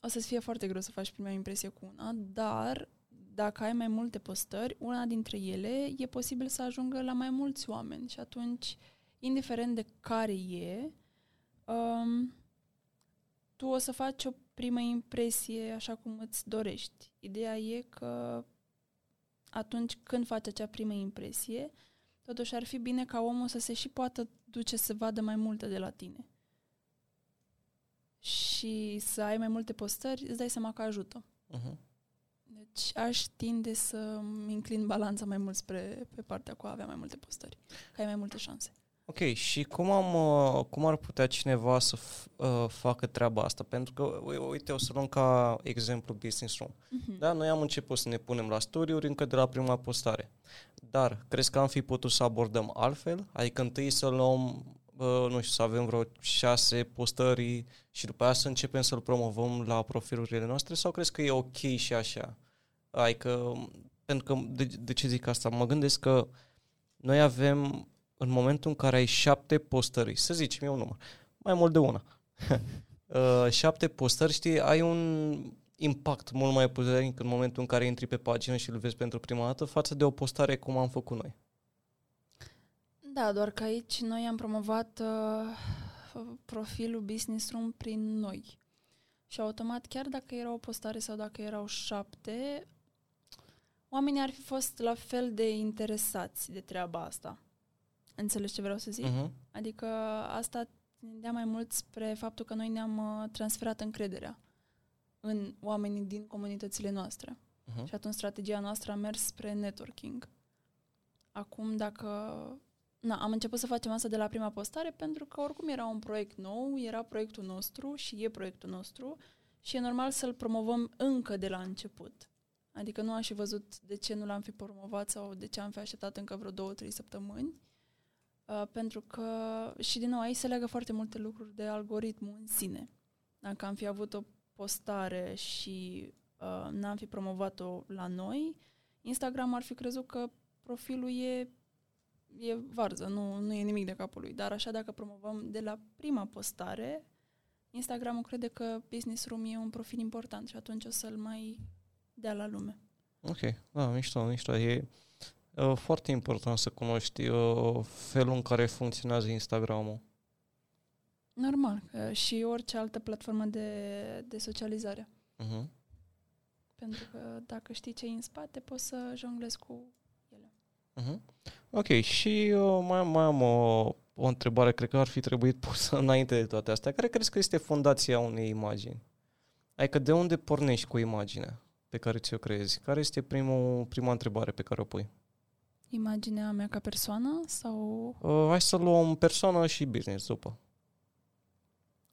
o să-ți fie foarte greu să faci prima impresie cu una, dar dacă ai mai multe postări, una dintre ele e posibil să ajungă la mai mulți oameni și atunci, indiferent de care e, um, tu o să faci o primă impresie așa cum îți dorești. Ideea e că atunci când faci acea primă impresie, Totuși ar fi bine ca omul să se și poată duce să vadă mai multe de la tine. Și să ai mai multe postări, îți dai seama că ajută. Uh-huh. Deci aș tinde să înclin balanța mai mult spre pe partea cu a avea mai multe postări, că ai mai multe șanse. Ok, și cum, am, uh, cum ar putea cineva să f- uh, facă treaba asta? Pentru că, uite, o să luăm ca exemplu Business Room. Uh-huh. Da, noi am început să ne punem la story încă de la prima postare. Dar, crezi că am fi putut să abordăm altfel? Adică întâi să luăm uh, nu știu, să avem vreo șase postări și după aia să începem să-l promovăm la profilurile noastre sau crezi că e ok și așa? Adică, pentru că, de, de ce zic asta? Mă gândesc că noi avem, în momentul în care ai șapte postări, să zicem eu un număr, mai mult de una, uh, șapte postări, știi, ai un impact mult mai puternic în momentul în care intri pe pagină și îl vezi pentru prima dată față de o postare cum am făcut noi. Da, doar că aici noi am promovat uh, profilul Business Room prin noi. Și automat, chiar dacă era o postare sau dacă erau șapte, oamenii ar fi fost la fel de interesați de treaba asta. Înțelegi ce vreau să zic? Uh-huh. Adică asta tindea mai mult spre faptul că noi ne-am uh, transferat încrederea în oamenii din comunitățile noastre. Uh-huh. Și atunci strategia noastră a mers spre networking. Acum, dacă... Na, am început să facem asta de la prima postare pentru că oricum era un proiect nou, era proiectul nostru și e proiectul nostru și e normal să-l promovăm încă de la început. Adică nu aș fi văzut de ce nu l-am fi promovat sau de ce am fi așteptat încă vreo două, trei săptămâni. Uh, pentru că, și din nou, aici se leagă foarte multe lucruri de algoritmul în sine. Dacă am fi avut o postare și uh, n-am fi promovat-o la noi, Instagram ar fi crezut că profilul e, e varză, nu, nu e nimic de capul lui. Dar așa dacă promovăm de la prima postare, Instagramul crede că Business Room e un profil important și atunci o să-l mai dea la lume. Ok, da, mișto, mișto. E uh, foarte important să cunoști uh, felul în care funcționează Instagramul. Normal, că și orice altă platformă de, de socializare. Uh-huh. Pentru că dacă știi ce e în spate, poți să jonglezi cu ele. Uh-huh. Ok, și uh, mai, mai am o, o întrebare, cred că ar fi trebuit pusă înainte de toate astea. Care crezi că este fundația unei imagini? Adică de unde pornești cu imaginea pe care ți-o creezi? Care este primul, prima întrebare pe care o pui? Imaginea mea ca persoană sau... Uh, hai să luăm persoană și business după.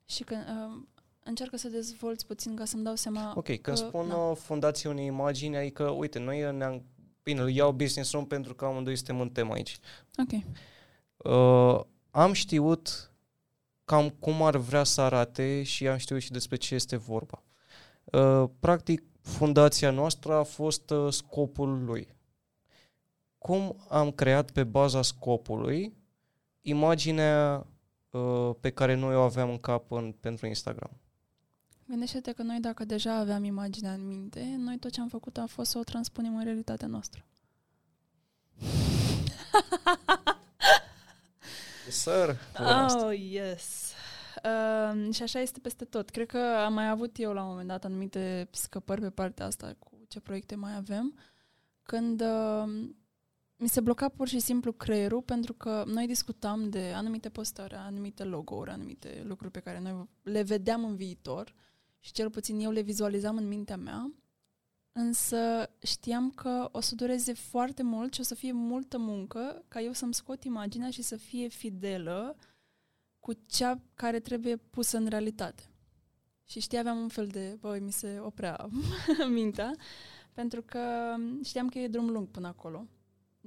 Și că uh, încearcă să dezvolți puțin ca să-mi dau seama Ok, când că, spun na. uh, fundația unei imagini, adică, uite, noi ne-am... Bine, îl iau business room pentru că amândoi suntem în temă aici. Ok. Uh, am știut cam cum ar vrea să arate și am știut și despre ce este vorba. Uh, practic, fundația noastră a fost uh, scopul lui. Cum am creat pe baza scopului imaginea uh, pe care noi o aveam în cap în, pentru Instagram? Gândește-te că noi dacă deja aveam imaginea în minte, noi tot ce am făcut a fost să o transpunem în realitatea noastră. Yes, sir. Oh, yes. Uh, și așa este peste tot. Cred că am mai avut eu la un moment dat anumite scăpări pe partea asta cu ce proiecte mai avem, când uh, mi se bloca pur și simplu creierul pentru că noi discutam de anumite postări, anumite logo-uri, anumite lucruri pe care noi le vedeam în viitor și cel puțin eu le vizualizam în mintea mea, însă știam că o să dureze foarte mult și o să fie multă muncă ca eu să-mi scot imaginea și să fie fidelă cu cea care trebuie pusă în realitate. Și știi, aveam un fel de, băi, mi se oprea mintea, pentru că știam că e drum lung până acolo.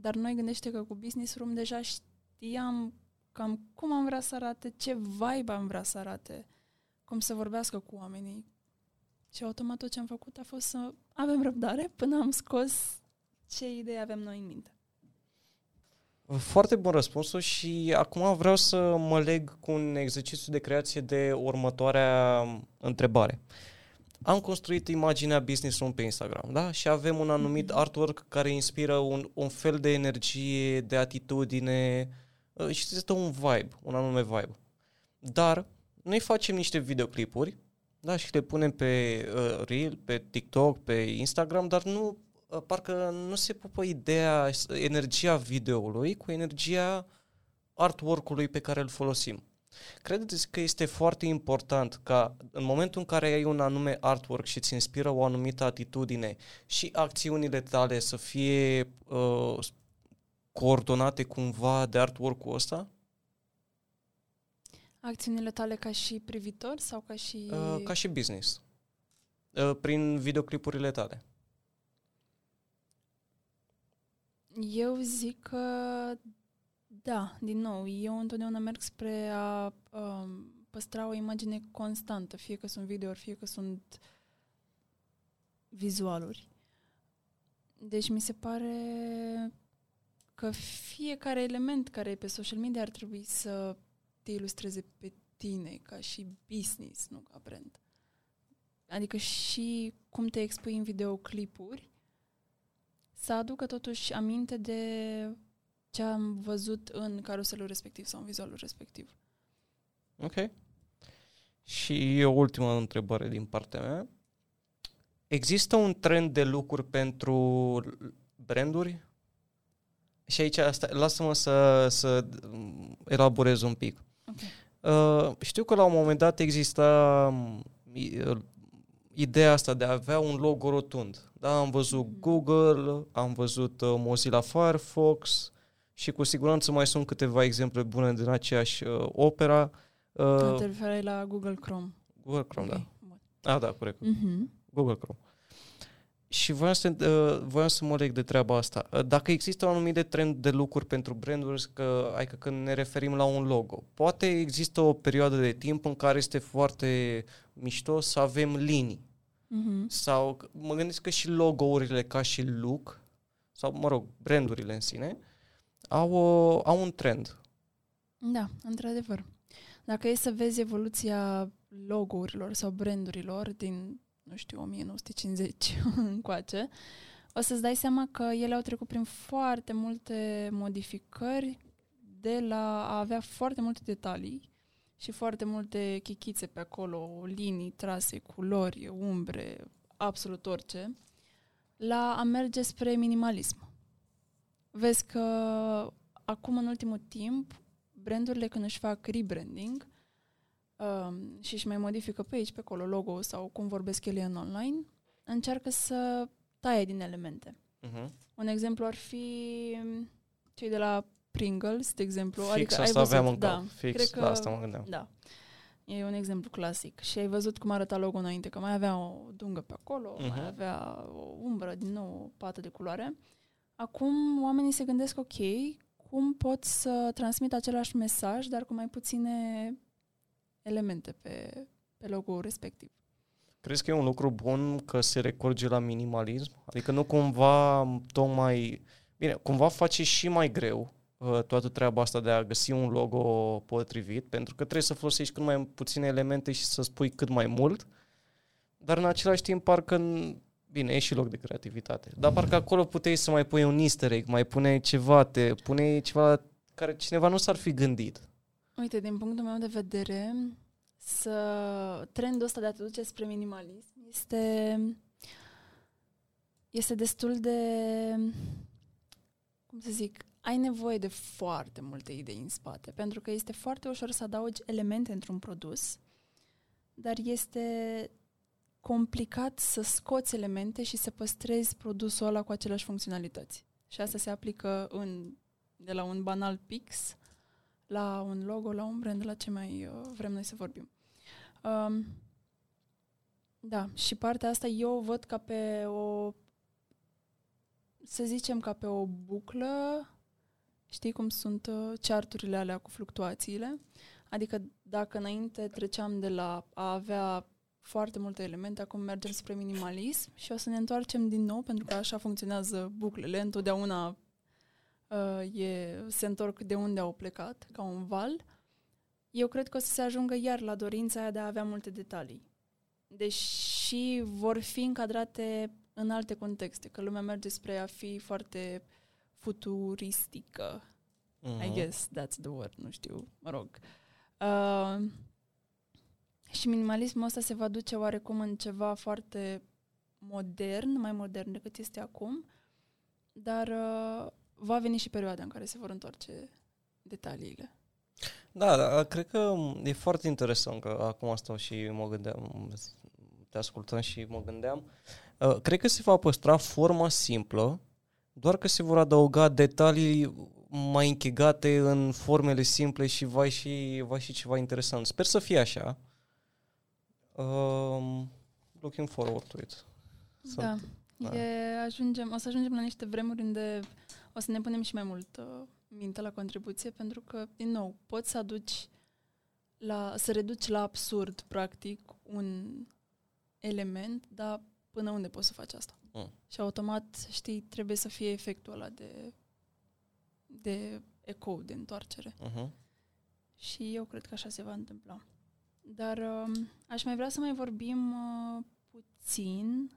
Dar noi gândește că cu Business Room deja știam cam cum am vrea să arate, ce vibe am vrea să arate, cum să vorbească cu oamenii. Și automat tot ce am făcut a fost să avem răbdare până am scos ce idei avem noi în minte. Foarte bun răspunsul și acum vreau să mă leg cu un exercițiu de creație de următoarea întrebare. Am construit imaginea Business Room pe Instagram, da? Și avem un anumit artwork care inspiră un, un fel de energie, de atitudine uh, și este un vibe, un anume vibe. Dar noi facem niște videoclipuri, da, și le punem pe uh, Reel, pe TikTok, pe Instagram, dar nu uh, parcă nu se pupă ideea, energia videoului cu energia artwork-ului pe care îl folosim. Credeți că este foarte important ca în momentul în care ai un anume artwork și îți inspiră o anumită atitudine și acțiunile tale să fie uh, coordonate cumva de artwork-ul ăsta? Acțiunile tale ca și privitor sau ca și... Uh, ca și business. Uh, prin videoclipurile tale. Eu zic că Da, din nou, eu întotdeauna merg spre a um, păstra o imagine constantă, fie că sunt videouri, fie că sunt vizualuri. Deci mi se pare că fiecare element care e pe social media ar trebui să te ilustreze pe tine ca și business, nu ca brand. Adică și cum te expui în videoclipuri să aducă totuși aminte de ce am văzut în caruselul respectiv sau în vizualul respectiv. Ok. Și o ultimă întrebare din partea mea. Există un trend de lucruri pentru branduri? Și aici, asta, lasă-mă să, să elaborez un pic. Okay. Uh, știu că la un moment dat exista uh, ideea asta de a avea un logo rotund. Da, am văzut mm. Google, am văzut uh, Mozilla Firefox și cu siguranță mai sunt câteva exemple bune din aceeași uh, opera. Uh, te referi la Google Chrome. Google Chrome, okay. da. Ah, da, corect. Mm-hmm. Google Chrome. Și voiam să, uh, voiam să mă leg de treaba asta. Uh, dacă există un anumit de trend de lucruri pentru branduri, că, adică când ne referim la un logo, poate există o perioadă de timp în care este foarte mișto să avem linii. Mm-hmm. Sau mă gândesc că și logourile ca și look, sau mă rog, brandurile în sine, au, o, au un trend. Da, într-adevăr. Dacă e să vezi evoluția logourilor sau brandurilor din nu știu, 1950 încoace, o să-ți dai seama că ele au trecut prin foarte multe modificări de la a avea foarte multe detalii și foarte multe chichițe pe acolo, linii, trase, culori, umbre, absolut orice, la a merge spre minimalism. Vezi că acum, în ultimul timp, brandurile când își fac rebranding, um, și își mai modifică pe aici, pe acolo, logo sau cum vorbesc ele în online, încearcă să taie din elemente. Uh-huh. Un exemplu ar fi cei de la Pringles, de exemplu. Fix adică asta ai văzut, aveam în da, cap. Fix cred că, la asta mă gândeam. Da. E un exemplu clasic. Și ai văzut cum arăta logo înainte, că mai avea o dungă pe acolo, uh-huh. mai Mhm. avea o umbră, din nou o pată de culoare. Acum oamenii se gândesc, ok, cum pot să transmit același mesaj, dar cu mai puține elemente pe, pe logo respectiv. Crezi că e un lucru bun că se recurge la minimalism? Adică nu cumva tocmai... Bine, cumva face și mai greu uh, toată treaba asta de a găsi un logo potrivit, pentru că trebuie să folosești cât mai puține elemente și să spui cât mai mult, dar în același timp parcă... Bine, e și loc de creativitate. Dar parcă acolo puteai să mai pui un easter egg, mai pune ceva, te pune ceva care cineva nu s-ar fi gândit. Uite, din punctul meu de vedere, să trendul ăsta de a te duce spre minimalism este este destul de cum să zic, ai nevoie de foarte multe idei în spate, pentru că este foarte ușor să adaugi elemente într-un produs, dar este complicat să scoți elemente și să păstrezi produsul ăla cu aceleași funcționalități. Și asta se aplică în, de la un banal pix la un logo, la un brand, la ce mai uh, vrem noi să vorbim. Um, da, și partea asta eu o văd ca pe o să zicem ca pe o buclă, știi cum sunt uh, charturile alea cu fluctuațiile? Adică dacă înainte treceam de la a avea foarte multe elemente, acum mergem spre minimalism și o să ne întoarcem din nou, pentru că așa funcționează buclele, întotdeauna uh, e, se întorc de unde au plecat, ca un val. Eu cred că o să se ajungă iar la dorința aia de a avea multe detalii. Deși vor fi încadrate în alte contexte, că lumea merge spre a fi foarte futuristică. Mhm. I guess that's the word, nu știu, mă rog. Uh, și minimalismul ăsta se va duce oarecum în ceva foarte modern, mai modern decât este acum, dar uh, va veni și perioada în care se vor întoarce detaliile. Da, da, cred că e foarte interesant că acum stau și mă gândeam, te ascultam și mă gândeam. Uh, cred că se va păstra forma simplă, doar că se vor adăuga detalii mai închegate în formele simple și va și, va și ceva interesant. Sper să fie așa. Um, looking forward to it. Sunt- Da. da. E, ajungem, o să ajungem la niște vremuri unde o să ne punem și mai mult uh, minte la contribuție pentru că, din nou, poți să aduci la, să reduci la absurd, practic, un element, dar până unde poți să faci asta? Mm. Și automat, știi, trebuie să fie efectul ăla de, de eco, de întoarcere. Uh-huh. Și eu cred că așa se va întâmpla. Dar um, aș mai vrea să mai vorbim uh, puțin,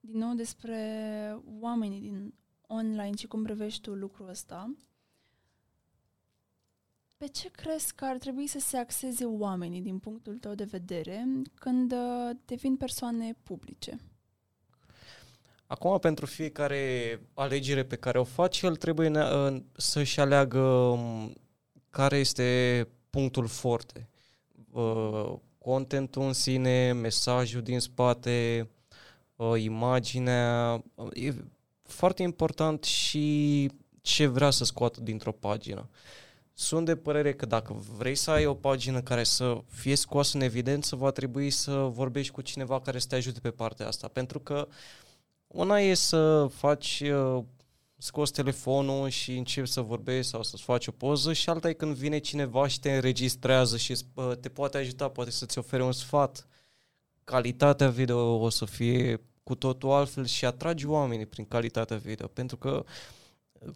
din nou, despre oamenii din online și cum privești tu lucrul ăsta. Pe ce crezi că ar trebui să se axeze oamenii din punctul tău de vedere când uh, devin persoane publice? Acum, pentru fiecare alegere pe care o faci, el trebuie ne- uh, să-și aleagă um, care este punctul forte. Uh, Contentul în sine, mesajul din spate, uh, imaginea. Uh, E foarte important și ce vrea să scoată dintr-o pagină. Sunt de părere că dacă vrei să ai o pagină care să fie scoasă în evidență, va trebui să vorbești cu cineva care să te ajute pe partea asta. Pentru că una e să faci, uh, scoți telefonul și începi să vorbești sau să-ți faci o poză și alta e când vine cineva și te înregistrează și uh, te poate ajuta, poate să-ți ofere un sfat. Calitatea video o să fie cu totul altfel și atragi oamenii prin calitatea video. Pentru că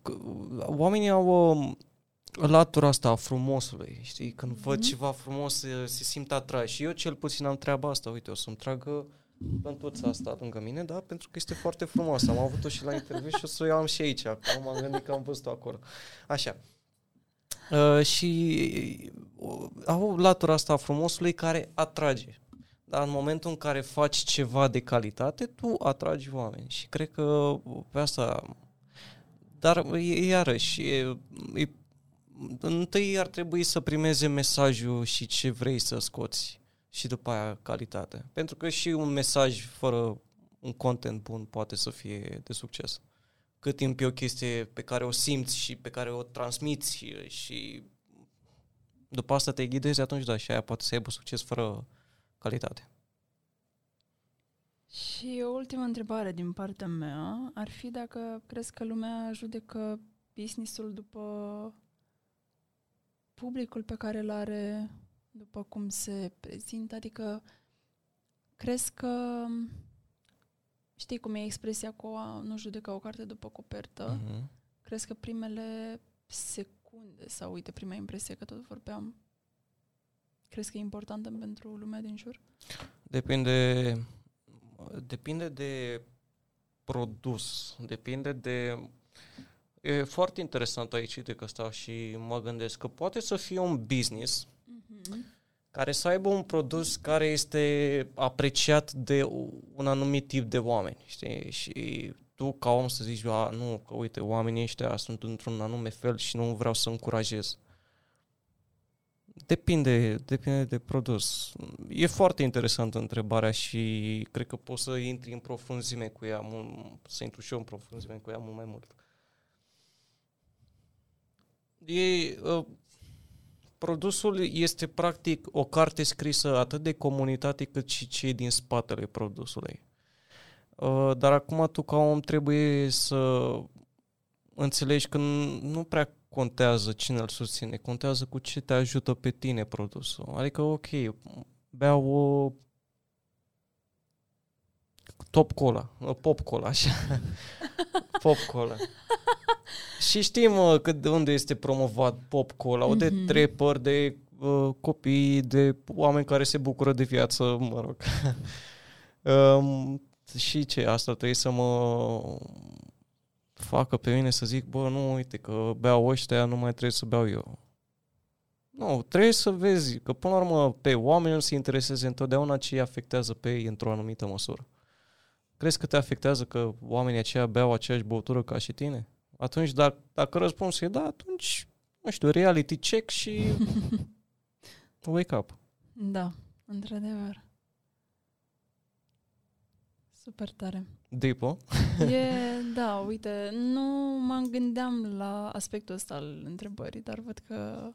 că oamenii au um, latura asta a frumosului, știi? Când mm-hmm. văd Mhm. ceva frumos se, se simt atrași. Și eu cel puțin am treaba asta. Uite, o să-mi tragă plântuța asta lângă mine, da? Pentru că este foarte frumoasă. Am avut-o și la interviu și o să o am și aici. Acum m-am gândit că am văzut-o acolo. Așa. Uh, și uh, au latura asta a frumosului care atrage. Dar în momentul în care faci ceva de calitate, tu atragi oameni. Și cred că pe asta... Dar e- iarăși, e, e, întâi ar trebui să primeze mesajul și ce vrei să scoți și după aia calitate. Pentru că și un mesaj fără un content bun poate să fie de succes. Cât timp e o chestie pe care o simți și pe care o transmiți și, și după asta te ghidezi, atunci da, și aia poate să aibă succes fără calitate. Și o ultimă întrebare din partea mea ar fi dacă crezi că lumea judecă businessul după publicul pe care îl are, după cum se prezintă, adică crezi că știi cum e expresia cu a nu judeca o carte după copertă? Uh-huh. Crezi că primele secunde sau, uite, prima impresie că tot vorbeam, crezi că e importantă pentru lumea din jur? Depinde, depinde de produs, depinde de... E foarte interesant aici de că stau și mă gândesc că poate să fie un business Mm-hmm. care să aibă un produs care este apreciat de un anumit tip de oameni, știi? Și tu ca om să zici, a, nu, că uite, oamenii ăștia sunt într-un anume fel și nu vreau să încurajez. Depinde, depinde de produs. E foarte interesantă întrebarea și cred că poți să intri în profunzime cu ea, mult, să intru și eu în profunzime cu ea mult mai mult. E, uh, produsul este practic o carte scrisă atât de comunitate cât și cei din spatele produsului. Uh, Dar acum tu ca om trebuie să înțelegi că nu prea contează cine îl susține, contează cu ce te ajută pe tine produsul. Adică, ok, beau o top cola, o pop cola, așa. pop cola. Și știm uh, cât de unde este promovat pop cola, o de Mhm. trapper, de uh, copii, de oameni care se bucură de viață, mă rog. um, și ce, asta trebuie să mă facă pe mine să zic, bă, nu, uite, că beau ăștia, nu mai trebuie să beau eu. Nu, trebuie să vezi că până la urmă pe oameni nu se intereseze întotdeauna ce îi afectează pe ei într-o anumită măsură. Crezi că te afectează că oamenii aceia beau aceeași băutură ca și tine? Atunci, dacă, dacă răspunsul e da, atunci, nu știu, reality check și wake up. Da, într-adevăr. Super tare. Deep, E, da, uite, nu mă gândeam la aspectul ăsta al întrebării, dar văd că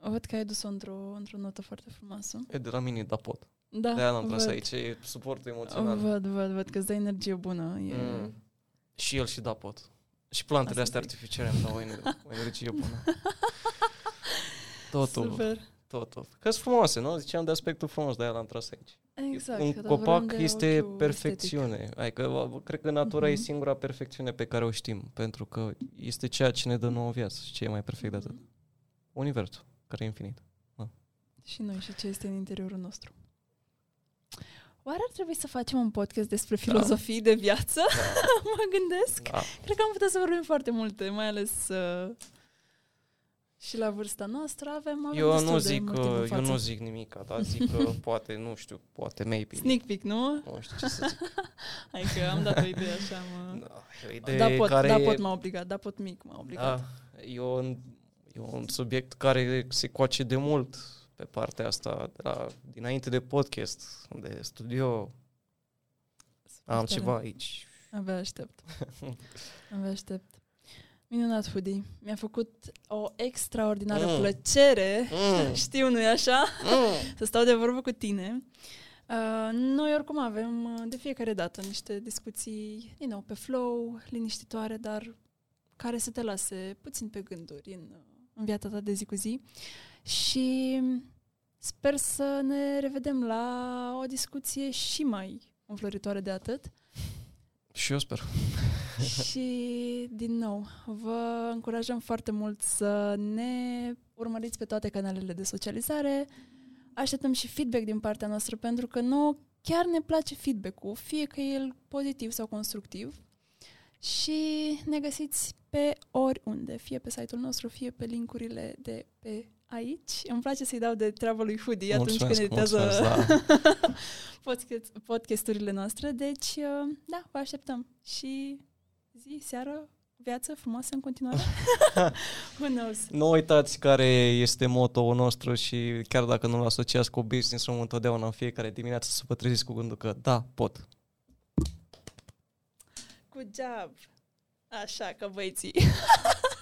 văd că ai dus-o într-o, într-o notă foarte frumoasă. E de la mine, da pot. Da, De-aia n-am tras văd. aici, e suportul emoțional. Văd, văd, văd că îți dă energie bună. E... Mm. Și el și da pot. Și plantele Asta astea zic. artificiale îmi dau o ener- o energie bună. Totul, Super. totul. Că sunt frumoase, nu? Ziceam de aspectul frumos, de-aia l-am tras aici. Exact. Un că tot copac vorbim de este ochiul perfecțiune. Adică v- cred că natura e Mhm. singura perfecțiune pe care o știm, pentru că este ceea ce ne dă nouă viață și ce e mai perfect de atât. estetic. Universul, care e infinit. Și noi și ce este în interiorul nostru. Oare ar trebui să facem un podcast despre filozofii de viață? mă gândesc. Da. Cred că am putea să vorbim foarte multe, mai ales uh, și la vârsta noastră avem, avem Eu destul nu de zic, mult timp în uh, eu față. nu zic nimic, dar zic că poate, nu știu, poate, maybe. Sneak peek, nu? Nu știu ce să zic. Hai că am dat o idee așa, mă... Da, e o idee Da pot, care da e- pot m-a obligat, da pot mic m-a obligat. Da, e un, e un subiect care se coace de mult pe partea asta, de la, dinainte de podcast, de studio. Am Tare. ceva aici. Abia aștept. Abia aștept. Minunat, Hudi. Mi-a făcut o extraordinară Mm. plăcere, Mm. știu, nu-i așa, Mm. să stau de vorbă cu tine. Uh, noi oricum avem uh, de fiecare dată niște discuții, din nou, pe flow, liniștitoare, dar care să te lase puțin pe gânduri în, uh, în viața ta de zi cu zi. Și sper să ne revedem la o discuție și mai înfloritoare de atât. Și eu sper. și, din nou, vă încurajăm foarte mult să ne urmăriți pe toate canalele de socializare. Așteptăm și feedback din partea noastră, pentru că nouă chiar ne place feedback-ul, fie că e el pozitiv sau constructiv. Și ne găsiți pe oriunde, fie pe site-ul nostru, fie pe linkurile de pe aici. Îmi place să-i dau de treabă lui Hudi atunci când Mulțumesc, editează mulțumesc, da. podcast, podcasturile noastre. Deci, uh, da, vă așteptăm. Și zi, seară, viață frumoasă în continuare. Who knows? Nu uitați care este moto-ul nostru și chiar dacă nu-l asociați cu business-ul, întotdeauna în fiecare dimineață să vă treziți cu gândul că da, pot. Good job! Așa că băieții.